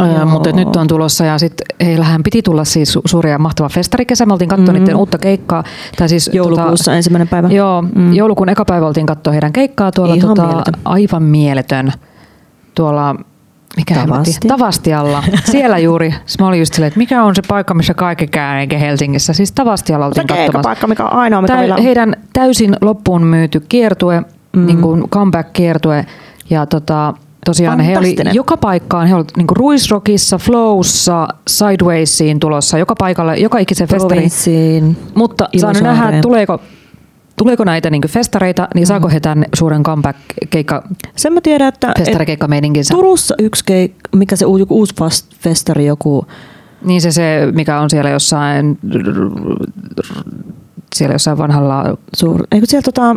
Öö, mutta nyt on tulossa ja sitten heillähän piti tulla siis su- suuri ja mahtava festarikesä. Me oltiin katsoa mm. niiden uutta keikkaa. Tai siis, Joulukuussa ensimmäinen päivä. Joo, mm. joulukuun eka päivä oltiin katsoa heidän keikkaa tuolla Ihan tota, mieletön. aivan mieletön. Tuolla mikä Tavasti. Tavastialla. Siellä juuri. (laughs) Mä olin just silleen, että mikä on se paikka, missä kaikki käy eikä Helsingissä. Siis Tavastialla oltiin katsomassa. paikka, mikä on ainoa, mikä Tää, meillä on. heidän täysin loppuun myyty kiertue, mm. niin kuin comeback-kiertue. Ja tota, tosiaan he oli joka paikkaan, he olivat niin Ruisrockissa, Flowssa, Sidewaysiin tulossa, joka paikalle, joka ikisen festariin. Mutta saa nyt nähdä, tuleeko, tuleeko näitä niin festareita, niin saako he tämän suuren comeback-keikka, Sen mä tiedän, että et festarikeikkameininkinsä. Turussa yksi keik, mikä se joku uusi fast- festari, joku, Niin se, se, mikä on siellä jossain, siellä jossain vanhalla, suur, eikö siellä tota,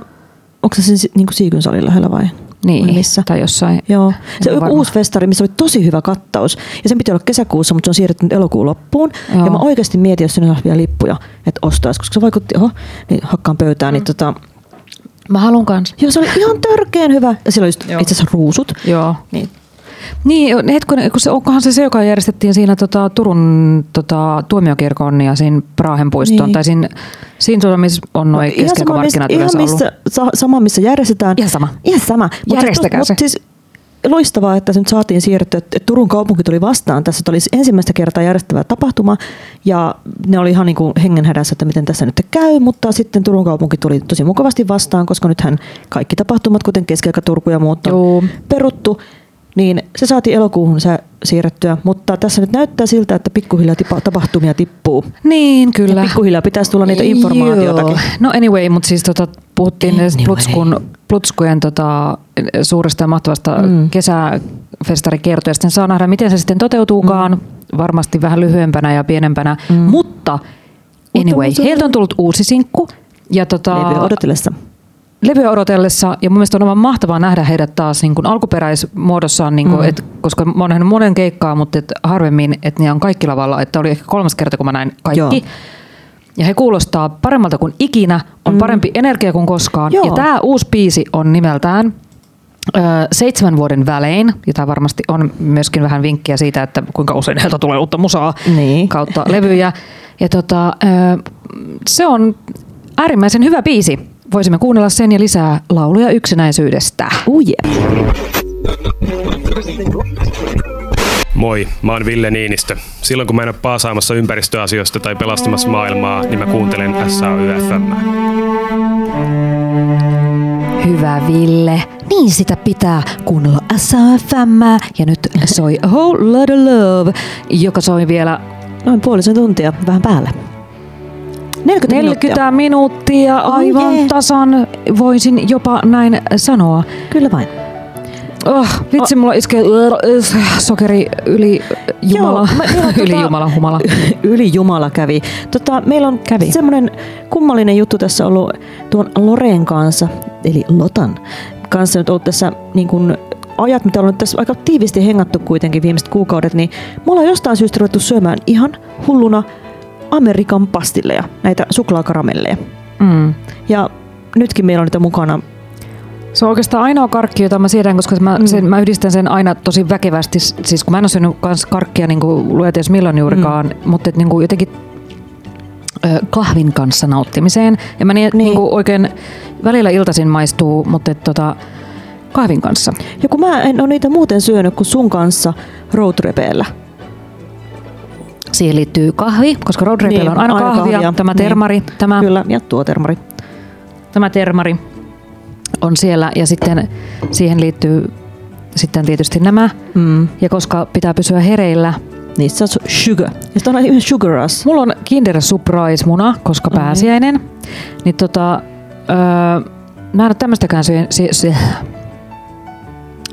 onko se niin Siikyn salin lähellä vai? Niin, missä? tai jossain. Joo. Se on uusi festari, missä oli tosi hyvä kattaus. Ja sen piti olla kesäkuussa, mutta se on siirretty elokuun loppuun. Joo. Ja mä oikeasti mietin, jos sinne olisi vielä lippuja, että ostaisi, koska se vaikutti, oho, niin hakkaan pöytään, niin tota, Mä haluan kanssa. joo, se oli ihan törkeen hyvä. Ja siellä oli just itse asiassa ruusut. Joo. Niin. Niin, hetkonen, kun se, onkohan se se, joka järjestettiin siinä tota, Turun tota, tuomiokirkon ja siinä Praahen puiston, Niin. tai siinä, siinä tuolla, missä on noin ihan sama, missä, keskiaikamarkkinat ihan yleensä ollut. missä, sa, sama, missä järjestetään. Ihan sama. Ihan sama. Järjestäkää siis, se. Mutta siis loistavaa, että se nyt saatiin siirrettyä, että Turun kaupunki tuli vastaan. Tässä olisi ensimmäistä kertaa järjestävä tapahtuma ja ne oli ihan niin kuin hengenhädässä, että miten tässä nyt käy, mutta sitten Turun kaupunki tuli tosi mukavasti vastaan, koska nythän kaikki tapahtumat, kuten keskiaika Turku ja muut on Joo. peruttu, niin se saatiin elokuuhun se siirrettyä, mutta tässä nyt näyttää siltä, että pikkuhiljaa tipa, tapahtumia tippuu. Niin, kyllä. Ja pikkuhiljaa pitäisi tulla niitä informaatiotakin. Joo. No anyway, mutta siis tota, puhuttiin Anyway. plutskun, plutskujen tota, suuresta ja mahtavasta Mm. mm. kesäfestarikiertueesta. Saa nähdä, miten se sitten toteutuukaan. Mm. Varmasti vähän lyhyempänä ja pienempänä. Mm. Mutta anyway, mutta- heiltä on tullut uusi sinkku. Ja tota, Levyä odotellessa. Levyä odotellessa ja mun mielestä on aivan mahtavaa nähdä heidät taas niin kuin alkuperäismuodossaan, niin kuin, mm. et, koska mä oon nähnyt monen keikkaa, mutta et harvemmin, että ne on kaikki lavalla, että oli ehkä kolmas kerta, kun mä näin kaikki. Joo. Ja he kuulostaa paremmalta kuin ikinä, on mm. parempi energia kuin koskaan. Joo. Ja tämä uusi biisi on nimeltään ö, seitsemän vuoden välein, ja tämä varmasti on myöskin vähän vinkkiä siitä, että kuinka usein heiltä tulee uutta musaa Niin. kautta levyjä. Ja tota, ö, se on äärimmäisen hyvä biisi. Voisimme kuunnella sen ja lisää lauluja yksinäisyydestä. Oh yeah. Moi, mä oon Ville Niinistö. Silloin kun mä en ole paasaamassa ympäristöasioista tai pelastamassa maailmaa, niin mä kuuntelen SAYFM. Hyvä Ville. Niin sitä pitää kuunnella SAFM. Ja nyt soi Whole Lotta Love, joka soi vielä Noin puolisen tuntia, vähän päälle. 40, 40 minuuttia Oh aivan jee. tasan, voisin jopa näin sanoa. Kyllä vain. Oh, vitsi, mulla iskee sokeri yli Jumala. Joo, mä- (laughs) yli tota- Jumala, humala. (laughs) Yli Jumala kävi. Tota, meillä on Kävi. semmoinen kummallinen juttu tässä ollut tuon Loreen kanssa, eli Lotan kanssa nyt ollut tässä niin kuin ajat, mitä on tässä aika tiivisti hengattu kuitenkin viimeiset kuukaudet, niin me ollaan jostain syystä ruvettu syömään ihan hulluna Amerikan pastilleja, näitä suklaakaramelleja. Mm. Ja nytkin meillä on niitä mukana. Se on oikeastaan ainoa karkki, jota mä siedän, koska mä, Mm. sen, mä yhdistän sen aina tosi väkevästi. Siis kun mä en ole syönyt kans karkkia niin kuin luetes milloin juurikaan, mm. mutta et niin kuin jotenkin ö, kahvin kanssa nauttimiseen. Ja mä niin, Niin. niin. Niin kuin oikein välillä iltaisin maistuu, mutta et, tota, kahvin kanssa. Ja kun mä en ole niitä muuten syönyt kuin sun kanssa roadrepeellä. Siihen liittyy kahvi, koska Road Niin, on aina, aina kahvia. kahvia. Tämä Niin. termari, tämä, Kyllä, ja tuo termari. tämä termari. on siellä ja sitten siihen liittyy sitten tietysti nämä. Mm. Ja koska pitää pysyä hereillä, Niissä on su- sugar. Ja sitten on ihan sugar rush. mulla on Kinder Surprise muna, koska Okei. pääsiäinen. Niin tota, öö, mä en ole tämmöistäkään syö, sy, sy,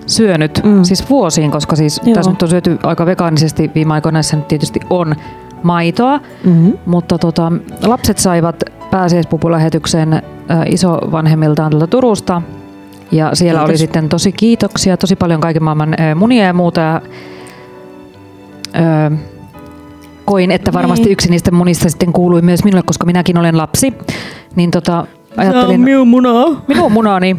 syönyt, Mm. siis vuosiin, koska siis Joo. tässä nyt on syöty aika vegaanisesti viime aikoina, näissä nyt tietysti on maitoa, Mm-hmm. mutta tota, lapset saivat pääsiäispupulähetyksen äh, isovanhemmiltaan tuolta Turusta. Ja siellä Kiitos. oli sitten tosi kiitoksia, tosi paljon kaiken maailman äh, munia ja muuta. Ja, äh, koin, että varmasti Niin. yksi niistä munista sitten kuului myös minulle, koska minäkin olen lapsi. Niin tota, ajattelin, minun munaa. minun munani.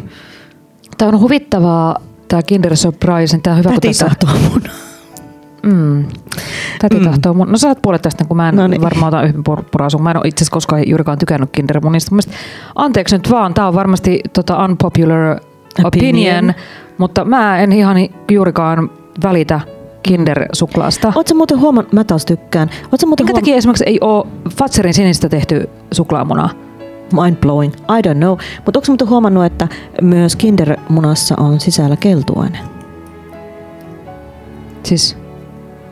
Tämä on huvittavaa, tämä Kinder Surprise. niin Tämä on hyvä, kun Täti tässä... tahtoo munaa. Mm. Täti Mm. tahtoo mun. No saat puolet tästä, kun mä en No no niin. niin. varmaan ota yhden pur- purasun. Mä en ole itse asiassa koskaan juurikaan tykännyt kindermunista. Mun mielestä- Anteeksi nyt vaan, tää on varmasti tota unpopular opinion, Opinion. mutta mä en ihan juurikaan välitä kindersuklaasta. Oletko muuten huomannut, mä taas tykkään. Oletko muuten Minkä takia esimerkiksi ei ole Fatserin sinistä tehty suklaamunaa? Mind blowing. I don't know. Mutta onko muuten huomannut, että myös kindermunassa on sisällä keltuainen? Siis,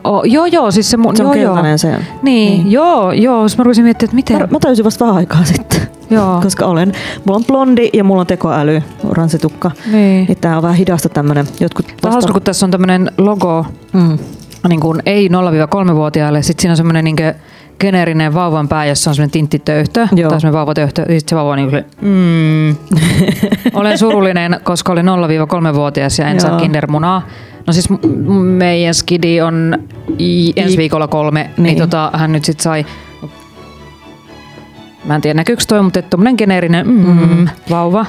oh, joo joo, siis se mun, Se on joo, joo. keltainen se. Niin, Niin. joo, joo. Sitten mä rupesin miettimään, että miten... Mä, mä tajusin vasta vähän aikaa sitten, joo, (laughs) koska olen, mulla on blondi ja mulla on tekoäly, oranssitukka. niin. Niin tää on vähän hidasta tämmönen. Jotkut Tämä on hauska, kun tässä on tämmöinen logo, Mm. niin kuin ei 0-3-vuotiaille. Sitten siinä on semmoinen niin geneerinen vauvan pää, jossa on semmoinen tinttitöyhtö. Joo. Tai semmoinen vauvatöyhtö. Ja sitten se vauva on niin kuin, mm. (laughs) Olen surullinen, koska olen 0-3-vuotias ja en saa Joo. kindermunaa. No siis meidän skidi on i- ensi viikolla kolme, niin, Niin. tota, hän nyt sitten sai Mä en tiedä näkyykö toi, mutta tommonen geneerinen mm, Mm. vauva.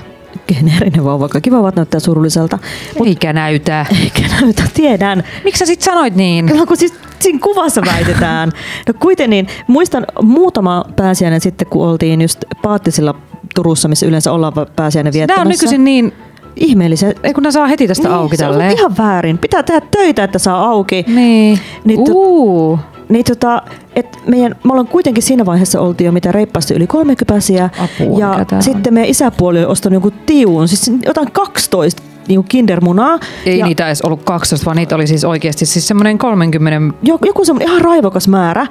Geneerinen vauva. Kaikki vauvat näyttää surulliselta. Eikä näytä. (laughs) Eikä näytä, tiedän. Miksi sä sit sanoit niin? No kun siis siinä kuvassa väitetään. No kuitenkin, niin muistan muutama pääsiäinen sitten, kun oltiin just Paattisilla Turussa, missä yleensä ollaan pääsiäinen Nämä viettämässä. on nykyisin niin, ihmeellisiä. ei kun ne saa heti tästä auki se on tälleen. ihan väärin. Pitää tehdä töitä, että saa auki. Niin. Niin Uu. Niin tota, et meidän, me ollaan kuitenkin siinä vaiheessa oltiin jo mitä reippaasti yli kolmekypäisiä. Apua, ja tää on? sitten meidän isäpuoli oli ostanut jonkun tiun, siis jotain 12 niin kindermunaa. Ei ja niitä edes ollut 12, vaan niitä oli siis oikeasti siis semmoinen 30. joku, joku semmoinen ihan raivokas määrä.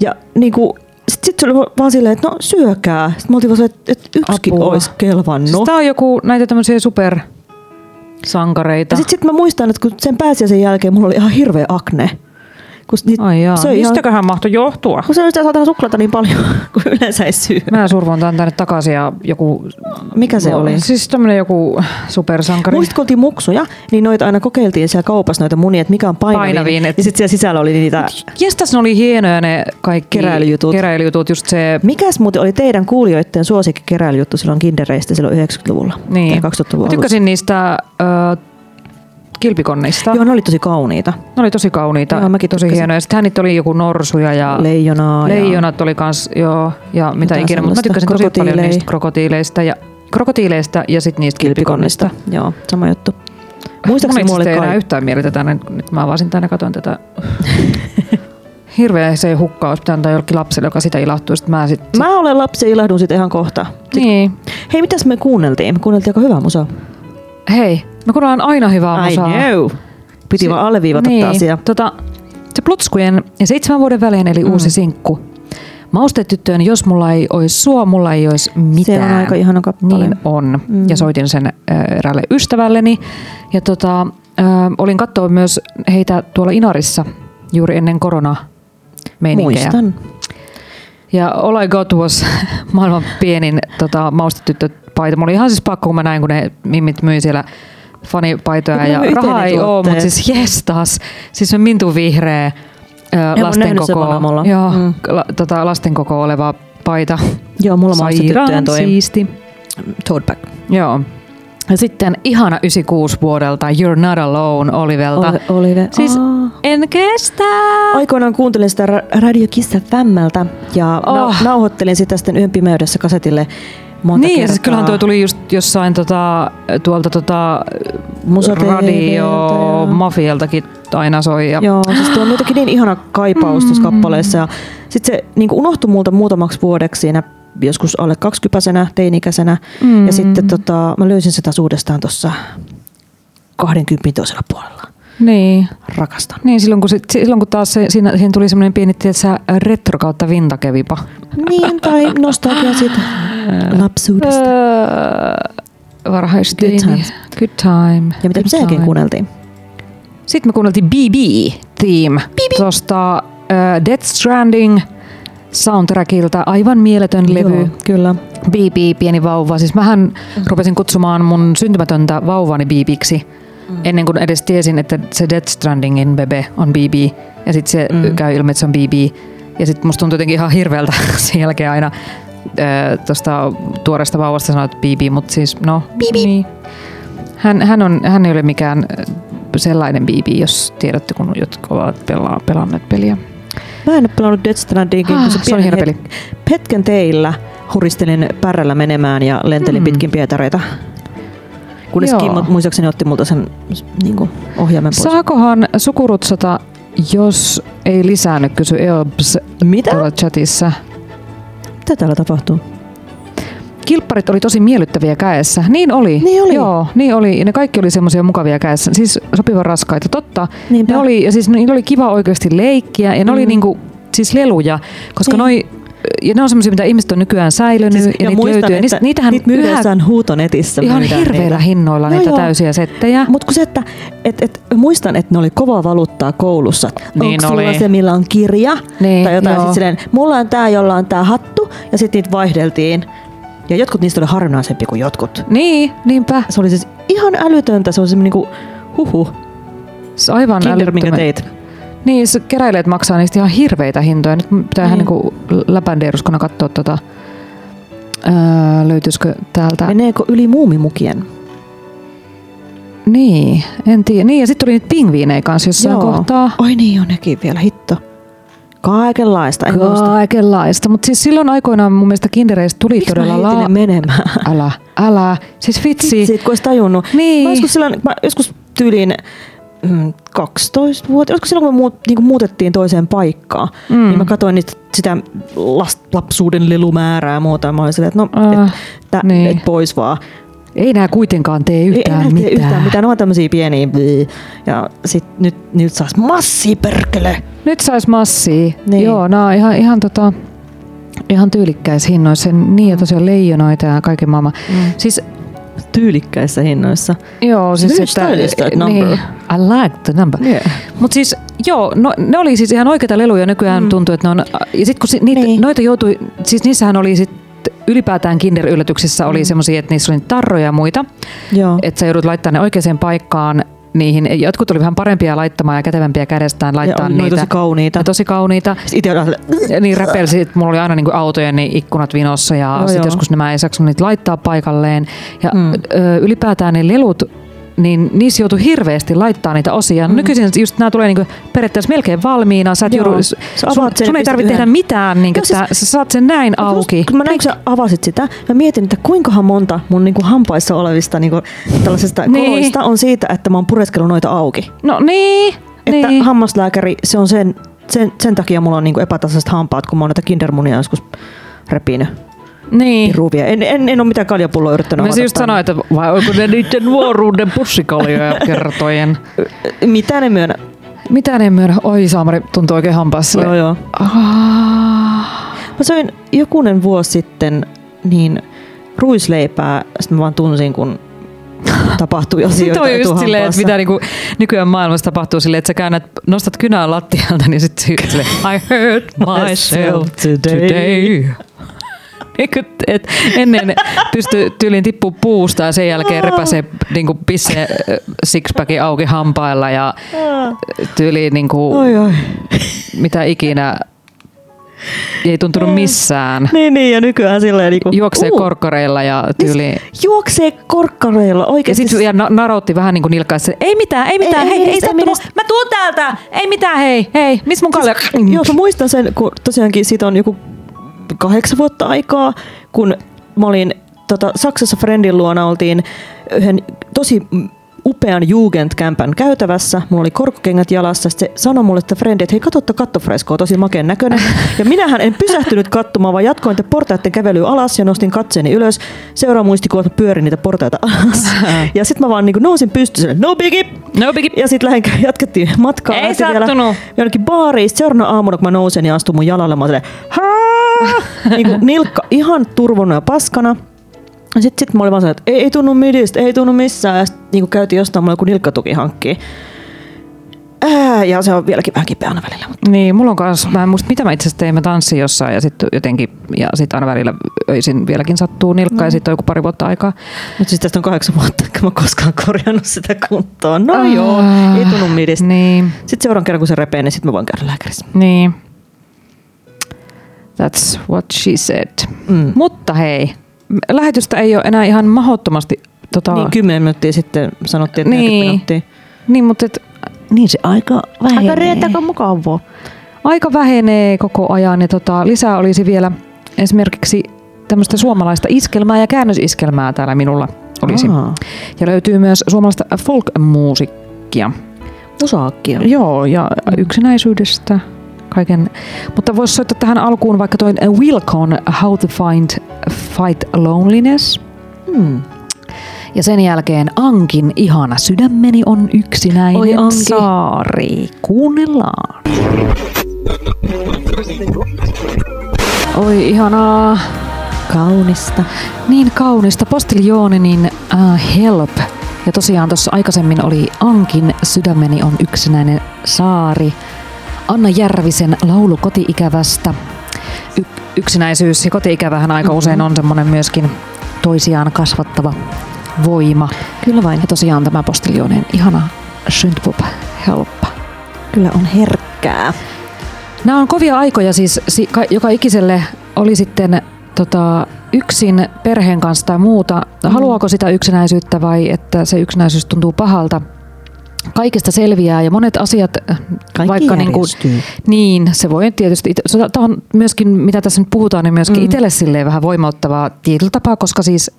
Ja niinku, sitten sit se oli vaan silleen, että no syökää. Sitten me oltiin vaan että, että yksikin Apua. olisi kelvannut. Siis tää on joku näitä tämmöisiä supersankareita. ja sitten sit mä muistan, että kun sen pääsiäisen jälkeen mulla oli ihan hirveä akne. Kun niitä Ai jaa, söi ihan, mistäköhän mahtoi johtua? kun se sitä saatana suklaata niin paljon (laughs) kuin yleensä ei syö. Mä survon tän tänne takaisin ja joku... Mikä se oli? Siis tämmönen joku supersankari. Muistatko, kun muksuja, niin noita aina kokeiltiin siellä kaupassa noita munia, että mikä on painavin. Painavin, et- Ja sitten siellä sisällä oli niitä... Jestas ne oli hienoja ne kaikki Keräilyjutut. keräilyjutut just se... Mikäs muuten oli teidän kuulijoiden suosikki keräilyjuttu silloin kindereistä silloin 90-luvulla? Niin. Tai 2000-luvun Mä tykkäsin niistä ö, kilpikonnista. Joo, ne oli tosi kauniita. Ne oli tosi kauniita, Joo, mäkin tosi hienoja. Sitten niitä oli joku norsuja ja Leijonaa. ja- leijonat oli kans, joo, ja mitä Jotain ikinä. Mutta mä tykkäsin tosi paljon niistä krokotiileista ja, krokotiileista ja sitten niistä kilpikonnista. kilpikonnista. Joo, sama juttu. Muistaakseni mulla oli enää kai... yhtään mielitä tänne, nyt mä avasin tänne ja katsoin tätä. (laughs) Hirveä se hukka olisi pitänyt antaa jollekin lapselle, joka sitä ilahtuu. Sitten mä sit, Mä olen lapsi ja ilahdun sitten ihan kohta. Sit... niin. Hei, mitäs me kuunneltiin? Me kuunneltiin aika hyvää musaa. Hei, me kuunnellaan aina hyvää musaa. know. Piti Se- vaan alleviivata niin, taas. Ja... Tota, se Plutskujen ja seitsemän vuoden välein eli Mm. uusi sinkku. Maustetyttöön, jos mulla ei olisi sua, mulla ei olisi mitään. Se on aika ihana kappale. Niin on. Mm. Ja soitin sen äh, eräälle ystävälleni. Ja tota, äh, olin katsoa myös heitä tuolla Inarissa juuri ennen korona Muistan. Ja All I Got was (laughs) maailman pienin tota, maustetyttöpaita. Mulla oli ihan siis pakko, kun mä näin, kun ne mimmit myi siellä fanipaitoja ja rahaa ei ole, mutta siis jes taas. Siis se mintu vihreä lasten koko, joo, Mm. la, tota, lasten koko oleva paita. Joo, mulla on tyttöjen toi siisti. tote bag. Joo. Ja sitten ihana 96 vuodelta You're Not Alone Olivelta. Oli, oli Siis Aa. en kestä. Aikoinaan kuuntelin sitä Ra- Radio Kiss FMltä ja Oh. oh. nauhoittelin sitä sitten yön pimeydessä kasetille monta Niin, ja kertaa. siis kyllähän toi tuli just jossain tota, tuolta tota, radio mafialtakin aina soi. Ja, Joo, siis tuo on jotenkin niin ihana kaipaus tuossa kappaleessa. Ja sitten se niin unohtui multa muutamaksi vuodeksi siinä joskus alle kaksikypäisenä, teinikäisenä. Mm. Ja sitten tota, mä löysin sitä uudestaan tuossa 20 toisella puolella. Niin. Rakastan. Niin, silloin kun, sit, silloin kun taas se, siinä, siinä tuli semmoinen pieni tietsä, retro kautta vintakevipa. Niin, tai nostalgia siitä lapsuudesta. Varhaisteini. Good times. Good time. Ja mitä me sen jälkeen time. kuunneltiin? Sitten me kuunneltiin BB Theme tuosta uh, Death Stranding soundtrackilta. Aivan mieletön levy. Joo, kyllä. BB, pieni vauva. Siis mähän rupesin kutsumaan mun syntymätöntä vauvani BBksi. Mm. Ennen kuin edes tiesin, että se Death Strandingin bebe on BB. Ja sitten se mm. käy ilmi, että se on BB. Ja sitten musta tuntui jotenkin ihan hirveältä (laughs) sen jälkeen aina tuosta tuoreesta vauvasta sanoa, että BB, mutta siis no, BB. Niin. Hän, hän, on, hän ei ole mikään sellainen BB, jos tiedätte, kun jotka ovat pelaa, pelanneet peliä. Mä en ole pelannut Death Strandingin, Ah, kun se on pienen hieno het- peli. Hetken teillä huristelin pärrällä menemään ja lentelin Mm. pitkin Pietareita. Kunnes Joo. Kimmo muistaakseni otti multa sen niin kuin, ohjaimen pois. Saakohan sukurutsata, jos ei lisäänny, kysy Eobs Mitä? tuolla chatissa. Mitä täällä tapahtuu? Kilpparit oli tosi miellyttäviä kädessä. Niin oli. Niin oli. Joo, niin oli. Ne kaikki oli semmoisia mukavia kädessä. Siis sopivan raskaita. Totta. Niinpä. Ne oli, ja siis niillä oli kiva oikeasti leikkiä. Ja ne mm. oli niinku, siis leluja. Koska Niin. noi, ja ne on semmoisia, mitä ihmiset on nykyään säilynyt. Siis, ja, niitä löytyy. Ja niistä, niitähän niitä myydään yhä huutonetissä. ihan myydään hirveillä niitä. hinnoilla Joo, niitä joo. täysiä settejä. Mutta kun se, että et, et, muistan, että ne oli kovaa valuuttaa koulussa. Niin Onko sulla oli. se, millä on kirja? Niin, tai jotain sit silleen, mulla on tää, jolla on tää hattu. Ja sitten niitä vaihdeltiin. Ja jotkut niistä oli harvinaisempi kuin jotkut. Niin, niinpä. Se oli siis ihan älytöntä. Se oli semmoinen niinku, huhu, Se Aivan kinder, minkä älyttömän- teit. Niin, se keräilijät maksaa niistä ihan hirveitä hintoja. Nyt pitää ihan Niin. niinku läpändeeruskona katsoa tota, öö, löytyisikö täältä. Meneekö yli muumimukien? Niin, en tiedä. Niin, ja sitten tuli niitä pingviinejä kanssa jossain Joo. kohtaa. Oi niin, on nekin vielä, hitto. Kaikenlaista. En. Kaikenlaista. Mutta siis silloin aikoinaan mun mielestä kindereistä tuli Miksi mä todella ne menemään? Älä, älä. Siis vitsi. Vitsi, kun olisi tajunnut. Niin. Mä joskus, silloin, mä joskus tyyliin 12 vuotta, olisiko silloin kun me muut, niin muutettiin toiseen paikkaan, Mm. mm. niin mä katsoin niitä, sitä last, lapsuuden lelumäärää ja muuta, ja mä olin silleen, että no, Ah, et, tä, niin. et pois vaan. Ei nää kuitenkaan tee Ei yhtään enää tee mitään. yhtään mitään, ne on tämmöisiä pieniä, blii. ja sit nyt, nyt saisi massi perkele. Nyt sais massia. Niin. Joo, nää on ihan, ihan, tota, ihan tyylikkäissä hinnoissa. Niin ja tosiaan leijonoita ja kaiken maailman. Mm. Siis Tyylikkäissä hinnoissa. Joo, siis Very että, stylish that number. Niin, I like the number. Yeah. Mutta siis joo, no, ne oli siis ihan oikeita leluja. Nykyään mm. tuntuu, että ne on... Ja sitten kun si, niitä, niin. Noita joutui... Siis niissähän oli sit ylipäätään Kinder-yllätyksissä oli mm. semmoisia, että niissä oli tarroja ja muita. Joo. Että sä joudut laittamaan ne oikeaan paikkaan niihin. Jotkut oli vähän parempia laittamaan ja kätevämpiä kädestään Ja laittaa oli niitä. tosi kauniita. Ja tosi kauniita. Itse Ja niin räpelsi, että mulla oli aina niin autojen niin ikkunat vinossa ja Joo, sitten joskus nämä ei saanut niitä laittaa paikalleen. Ja Mm. ö, ylipäätään ne lelut, niin niissä joutui hirveästi laittaa niitä osia. Mm. Nykyisin just nämä tulee niinku periaatteessa melkein valmiina. Sä et Joo. joudu, sun, sun ei tarvitse tehdä mitään, niin Joo, siis- että sä saat sen näin auki. Just, kun mä näin, kun sä avasit sitä, mä mietin, että kuinkahan monta mun niinku hampaissa olevista niinku, tällaisista Niin. koloista on siitä, että mä oon pureskellut noita auki. No niin, Että niin. hammaslääkäri, se on sen, sen, sen takia mulla on niinku epätasaiset hampaat, kun mä oon näitä kindermunia joskus repinyt niin. piruvia. En, en, en ole mitään kaljapulloa yrittänyt Mä tai- sanoin, että vai onko ne niiden nuoruuden pussikaljoja kertojen. Mitä ne myönnä? Mitä ne myönnä? Oi Saamari, tuntuu oikein hampaassa. Joo, joo. Ah. Mä söin jokunen vuosi sitten niin ruisleipää, sitten mä vaan tunsin, kun tapahtui (laughs) asioita Toi on just silleen, että mitä niinku nykyään maailmassa tapahtuu silleen, että sä käännät, nostat kynää lattialta, niin sitten silleen, I hurt myself (laughs) today. today. Niinku, et ennen pystyy tyyliin tippuu puusta ja sen jälkeen repäsee niinku pisse sixpackin auki hampailla ja tyyliin niinku, Oi, oi. mitä ikinä ei tuntunut missään. Niin, niin, ja nykyään silleen niinku... Juoksee uu, korkkoreilla ja tyyliin. Juoksee korkkareilla Ja oikeesti. sitten ja na- naroutti vähän niin kuin nilkkaissa, ei mitään, ei mitään, Ei, hei, ei hei, edes, ei sattunut, edes. mä tuun täältä, ei mitään, hei, hei, missä mun kalja? Joo, mä muistan sen, kun tosiaankin siitä on joku kahdeksan vuotta aikaa, kun mä olin tota, Saksassa Friendin luona, oltiin yhden tosi upean Jugendkämpän käytävässä. Mulla oli korkokengät jalassa. Sitten se sanoi mulle, että frendi, että hei katsotta kattofresko, tosi makeen näköinen. (laughs) Ja minähän en pysähtynyt katsomaan, vaan jatkoin te portaiden kävelyä alas ja nostin katseeni ylös. Seuraa muistikuva, että mä pyörin niitä portaita alas. (laughs) Ja sitten mä vaan niin nousin pystyyn, no biggie! No biggie. Ja sitten lähdin, jatkettiin matkaa. Ei sattunut. Jonnekin baariin. Seuraavana aamuna, kun mä nousen ja astun mun jalalle, mä oon (laughs) niin nilkka ihan turvonnut ja paskana. Sitten sit mä olin vaan sellainen, että ei, ei tunnu midistä, ei tunnu missään. Ja sitten niin käytiin jostain mulla joku nilkkatuki hankkii. Ää, ja se on vieläkin vähän kipeänä välillä. Mutta Niin, mulla on kanssa, mä en muista mitä mä itse asiassa tein, mä tanssin jossain ja sitten jotenkin, ja sitten aina välillä öisin vieläkin sattuu nilkka ja sitten on joku pari vuotta aikaa. Mut siis tästä on kahdeksan vuotta, että mä koskaan korjannut sitä kuntoon. No Ah, joo, ei tunnu midistä. Niin, Sitten seuraavan kerran, kun se repee, niin sitten mä voin käydä lääkärissä. niin. That's what she said. Mm. Mutta hei, lähetystä ei ole enää ihan mahdottomasti tota, Niin kymmenen minuuttia sitten sanottiin, että Niin. 40 minuuttia. niin mutta et, Niin se aika vähenee. Aika riittää, aika mukavaa. aika vähenee koko ajan ja tota, lisää olisi vielä esimerkiksi tämmöistä suomalaista iskelmää ja käännösiskelmää täällä minulla olisi. Aa, Ja löytyy myös suomalaista folk-musiikkia. musaakkia. Joo, ja yksinäisyydestä kaiken. Mutta voisi soittaa tähän alkuun vaikka toi Wilcon How to Find Fight Loneliness. Hmm. Ja sen jälkeen Ankin ihana sydämeni on yksinäinen Oi, Anki. saari. Kuunnellaan. Oi ihanaa. Kaunista. Niin kaunista. Postiljooninin uh, Help. Ja tosiaan tuossa aikaisemmin oli Ankin Sydämeni on yksinäinen saari. Anna Järvisen laulu kotiikävästä. Y- yksinäisyys ja kotiikävähän aika mm-hmm. usein on semmoinen myöskin toisiaan kasvattava voima. Kyllä vain. Ja tosiaan tämä Postiljooninen ihana Synthpop Help. Kyllä on herkkää. Nämä on kovia aikoja siis, si- ka- joka ikiselle oli sitten tota, yksin perheen kanssa tai muuta. Haluaako sitä yksinäisyyttä vai että se yksinäisyys tuntuu pahalta? Kaikesta selviää ja monet asiat, äh, Kaikki vaikka niin kuin, niin, se voi tietysti, tämä on myöskin, mitä tässä nyt puhutaan, niin myöskin mm. itselle silleen vähän voimauttavaa tietyllä tapaa, koska siis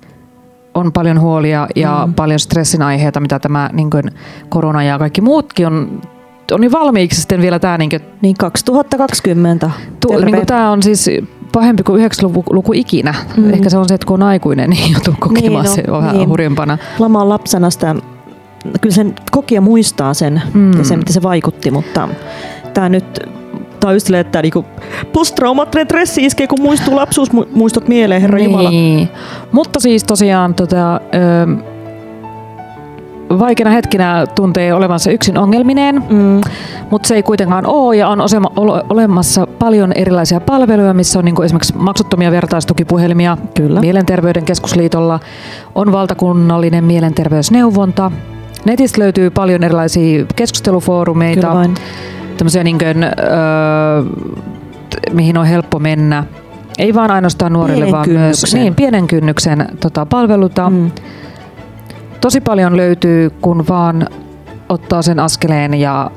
on paljon huolia ja mm. paljon stressin aiheita, mitä tämä niin kuin korona ja kaikki muutkin on, on niin valmiiksi sitten vielä tämä niin kuin, Niin 2020. Tu, Terve. niin kuin tämä on siis pahempi kuin 90-luku luku ikinä. Mm. Ehkä se on se, että kun on aikuinen, niin joutuu kokemaan Niin, niin, no, se vähän niin. niin. hurjempana. Lamaan lapsena sitä, kyllä sen kokija muistaa sen mm. ja sen, miten se vaikutti, mutta tämä nyt on just silleen, että niinku posttraumaattinen stressi iskee, kun muistuu lapsuusmuistot mieleen, herra niin. Jumala. Mutta siis tosiaan tota, ö, vaikeina hetkinä tuntee olevansa yksin ongelmineen, Mm. mutta se ei kuitenkaan ole ja on osema, ole, olemassa paljon erilaisia palveluja, missä on niin kuin esimerkiksi maksuttomia vertaistukipuhelimia Kyllä. Mielenterveyden keskusliitolla, on valtakunnallinen mielenterveysneuvonta. Netistä löytyy paljon erilaisia keskustelufoorumeita, tämmöisiä niin kuin, öö, t- mihin on helppo mennä. Ei vaan ainoastaan nuorille, Pienen vaan myös kynnyksen. niin, pienen kynnyksen tota, palveluita. Mm. Tosi paljon löytyy, kun vaan ottaa sen askeleen ja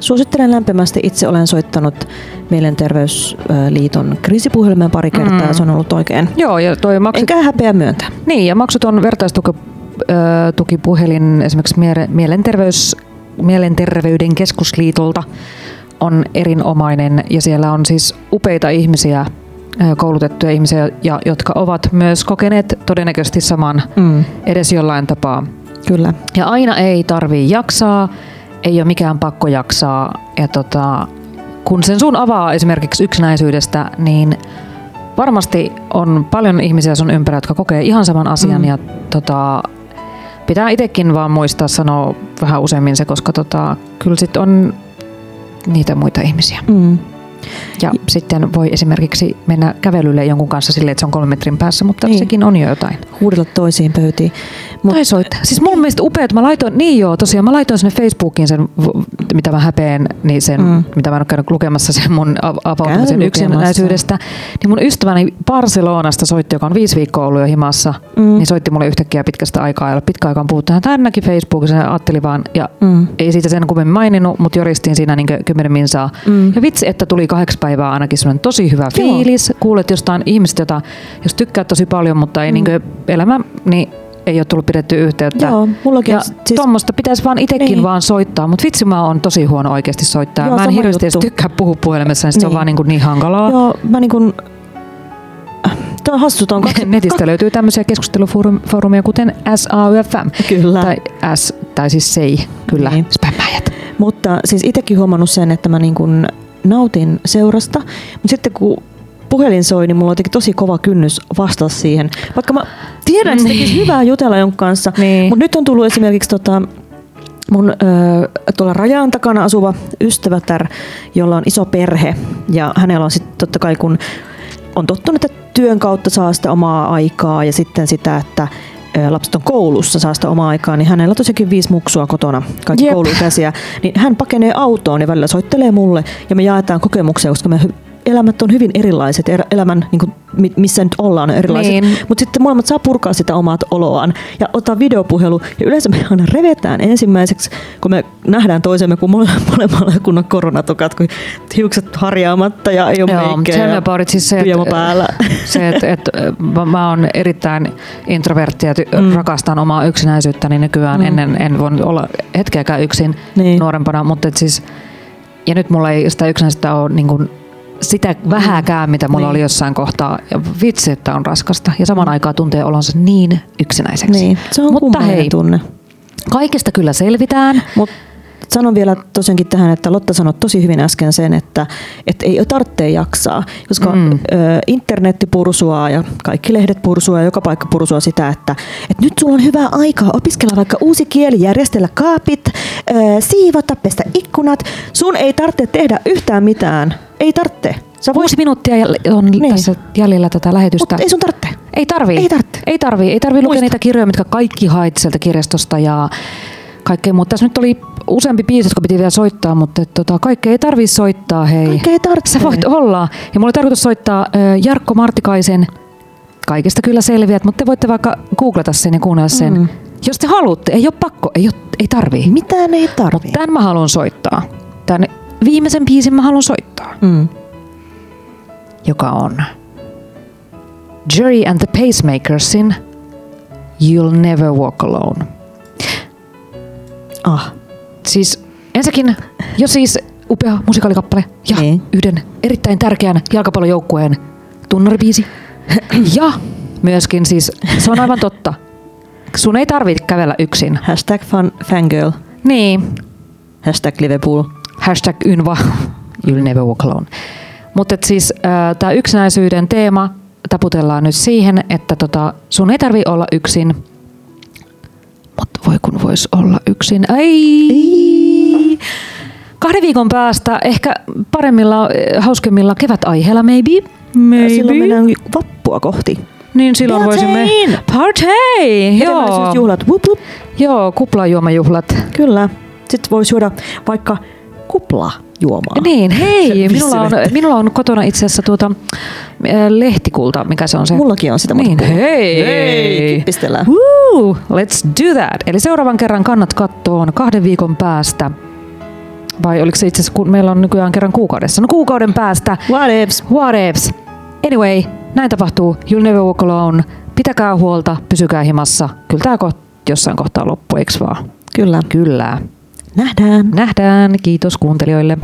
Suosittelen lämpimästi. Itse olen soittanut Mielenterveysliiton kriisipuhelimeen pari kertaa mm. ja se on ollut oikein. joo, ja toi maksu, Enkä häpeä myöntää. niin, ja maksuton vertaistukipuhelin esimerkiksi miele- mielenterveys, Mielenterveyden keskusliitolta on erinomainen ja siellä on siis upeita ihmisiä, koulutettuja ihmisiä, ja, jotka ovat myös kokeneet todennäköisesti saman Mm. edes jollain tapaa. Kyllä. Ja aina ei tarvii jaksaa, ei ole mikään pakko jaksaa. Ja tota, kun sen sun avaa esimerkiksi yksinäisyydestä, niin varmasti on paljon ihmisiä sun ympärillä, jotka kokee ihan saman asian. Mm. Ja tota, pitää itsekin vaan muistaa sanoa vähän useammin se, koska tota, kyllä sit on niitä muita ihmisiä. Mm. Ja sitten voi esimerkiksi mennä kävelylle jonkun kanssa silleen, että se on kolmen metrin päässä, mutta Niin. sekin on jo jotain. Huudella toisiin pöytiin. Mut, Tai soittaa. Siis mun mielestä upeat, mä laitoin, niin joo, tosiaan mä laitoin sinne Facebookiin sen, mitä mä häpeän, niin sen, Mm. mitä mä en ole käynyt lukemassa sen mun av- avautumisen yksinäisyydestä. Niin mun ystäväni Barcelonasta soitti, joka on viisi viikkoa ollut jo himassa, Mm. niin soitti mulle yhtäkkiä pitkästä aikaa, ole pitkä aikaan puhuttu. Hän ainakin Facebookissa ja ajatteli vaan, ja Mm. ei siitä sen kummemmin maininnut, mutta joristiin siinä niin kymmenen minsaa. Mm. Ja vitsi, että tuli kahdeksan päivää ainakin semmoinen tosi hyvä fiilis. Kuulet jostain ihmistä, jota jos tykkäät tosi paljon, mutta ei Mm. niin elämä, niin ei ole tullut pidetty yhteyttä. Joo, mullakin ja siis, tuommoista pitäisi vaan itsekin Niin. vaan soittaa, mutta vitsi mä oon tosi huono oikeasti soittaa. Joo, mä en hirveästi edes juttu. tykkää puhua puhelimessa, niin. se on Niin. vaan niin, kuin niin hankalaa. Joo, mä niin kuin, Tuo on on kaksi, (laughs) Netistä löytyy tämmöisiä keskustelufoorumia, kuten SAUFM. Kyllä. Tai S, tai siis SEI, kyllä, Niin. spämmäjät. Mutta siis itsekin huomannut sen, että mä niin kuin nautin seurasta, mutta sitten kun puhelin soi, niin mulla on jotenkin tosi kova kynnys vastata siihen. Vaikka mä tiedän, että Niin. hyvää jutella jonkun kanssa, Niin. mutta nyt on tullut esimerkiksi tota, mun ö, tuolla rajan takana asuva ystävätär, jolla on iso perhe ja hänellä on sitten totta kai kun on tottunut, että työn kautta saa sitä omaa aikaa ja sitten sitä, että lapset on koulussa, saa sitä omaa aikaa, niin hänellä on tosiaankin viisi muksua kotona, kaikki Jep. kouluikäisiä, niin hän pakenee autoon ja välillä soittelee mulle ja me jaetaan kokemuksia, koska me elämät on hyvin erilaiset, er- elämän, niin kuin, mi- missä nyt ollaan, on erilaiset. Niin. Mutta sitten molemmat saa purkaa sitä omat oloaan ja ottaa videopuhelu. Ja yleensä me aina revetään ensimmäiseksi, kun me nähdään toisemme, kun mole- (laughs) molemmilla on kunnon koronatokat, kun hiukset harjaamatta ja ei ole Joo, meikkejä ja siis se, että, päällä. se, että, että mä, mä oon erittäin introvertti ja ty- Mm. rakastan omaa yksinäisyyttäni nykyään. Mm. Ennen en voinut olla hetkeäkään yksin Niin. nuorempana, mutta et siis, ja nyt mulla ei sitä yksinäisyyttä ole niin kuin sitä vähääkään, mitä mulla Niin. oli jossain kohtaa. Ja vitsi, että on raskasta. Ja saman aikaan tuntee olonsa niin yksinäiseksi. Niin, se on Mutta hei, tunne. kaikesta kyllä selvitään. Mutta sanon vielä tosiaankin tähän, että Lotta sanoi tosi hyvin äsken sen, että, että ei tarvitse jaksaa, koska Mm. ö, internetti pursuaa ja kaikki lehdet pursuaa ja joka paikka pursuaa sitä, että, että nyt sulla on hyvää aikaa opiskella vaikka uusi kieli, järjestellä kaapit, ö, siivota, pestä ikkunat. Sun ei tarvitse tehdä yhtään mitään. Ei tarvitse. Sä voit, Kuusi minuuttia on Niin. tässä jäljellä tätä lähetystä. mutta ei sun tarvitse. Ei tarvii. Ei tarvitse. Ei tarvii. Ei tarvii lukea niitä kirjoja, mitkä kaikki hait sieltä kirjastosta ja kaikkea muuta. Tässä nyt oli useampi biisi, jotka piti vielä soittaa, mutta et, tota, kaikkea ei tarvii soittaa, hei. Kaikkea ei tarvitse. Sä voit olla. Ja mulla oli tarkoitus soittaa ö, Jarkko Martikaisen Kaikista kyllä selviät, mutta te voitte vaikka googlata sen ja kuunnella sen. Mm. Jos te haluatte, ei ole pakko, ei, ole, ei tarvii. Mitään ei Mutta tarvitse. tämän mä haluan soittaa. Tämän viimeisen biisin mä haluan soittaa, Mm. joka on Jerry and the Pacemakersin You'll Never Walk Alone. Ah, Siis ensinnäkin jo siis upea musikaalikappale ja Niin. yhden erittäin tärkeän jalkapallojoukkueen tunnaribiisi. ja myöskin siis, se on aivan totta, sun ei tarvitse kävellä yksin. hashtag fan, fangirl, Niin, hashtag Liverpool. hashtag ynva, you'll never walk alone. Mutta siis äh, tämä yksinäisyyden teema taputellaan nyt siihen, että tota, sun ei tarvi olla yksin, mutta voi kun vois olla yksin. Ai! Kahden viikon päästä, ehkä paremmilla, äh, hauskemmilla kevätaiheella, maybe. maybe. Silloin mennään vappua kohti. Niin silloin voisimme... Partain! Partei! Joo, Hedelmällisyysjuhlat, wup, wup. joo kuplajuomajuhlat. Kyllä. Sitten voisi juoda vaikka kuplajuomaa. Niin, hei, minulla on, minulla on kotona itse asiassa tuota, lehtikulta, mikä se on se? Mullakin on sitä. Niin, mutta- hei. Hei, kippistellään. Woo, let's do that. Eli seuraavan kerran kannat kattoon kahden viikon päästä. Vai oliko se itse asiassa, kun meillä on nykyään kerran kuukaudessa? No kuukauden päästä. What ifs? What ifs? Anyway, näin tapahtuu. You'll never walk alone. Pitäkää huolta, pysykää himassa. Kyllä tämä jossain kohtaa loppu, eiks vaan? Kyllä. Kyllä. Nähdään. Nähdään. Kiitos kuuntelijoille.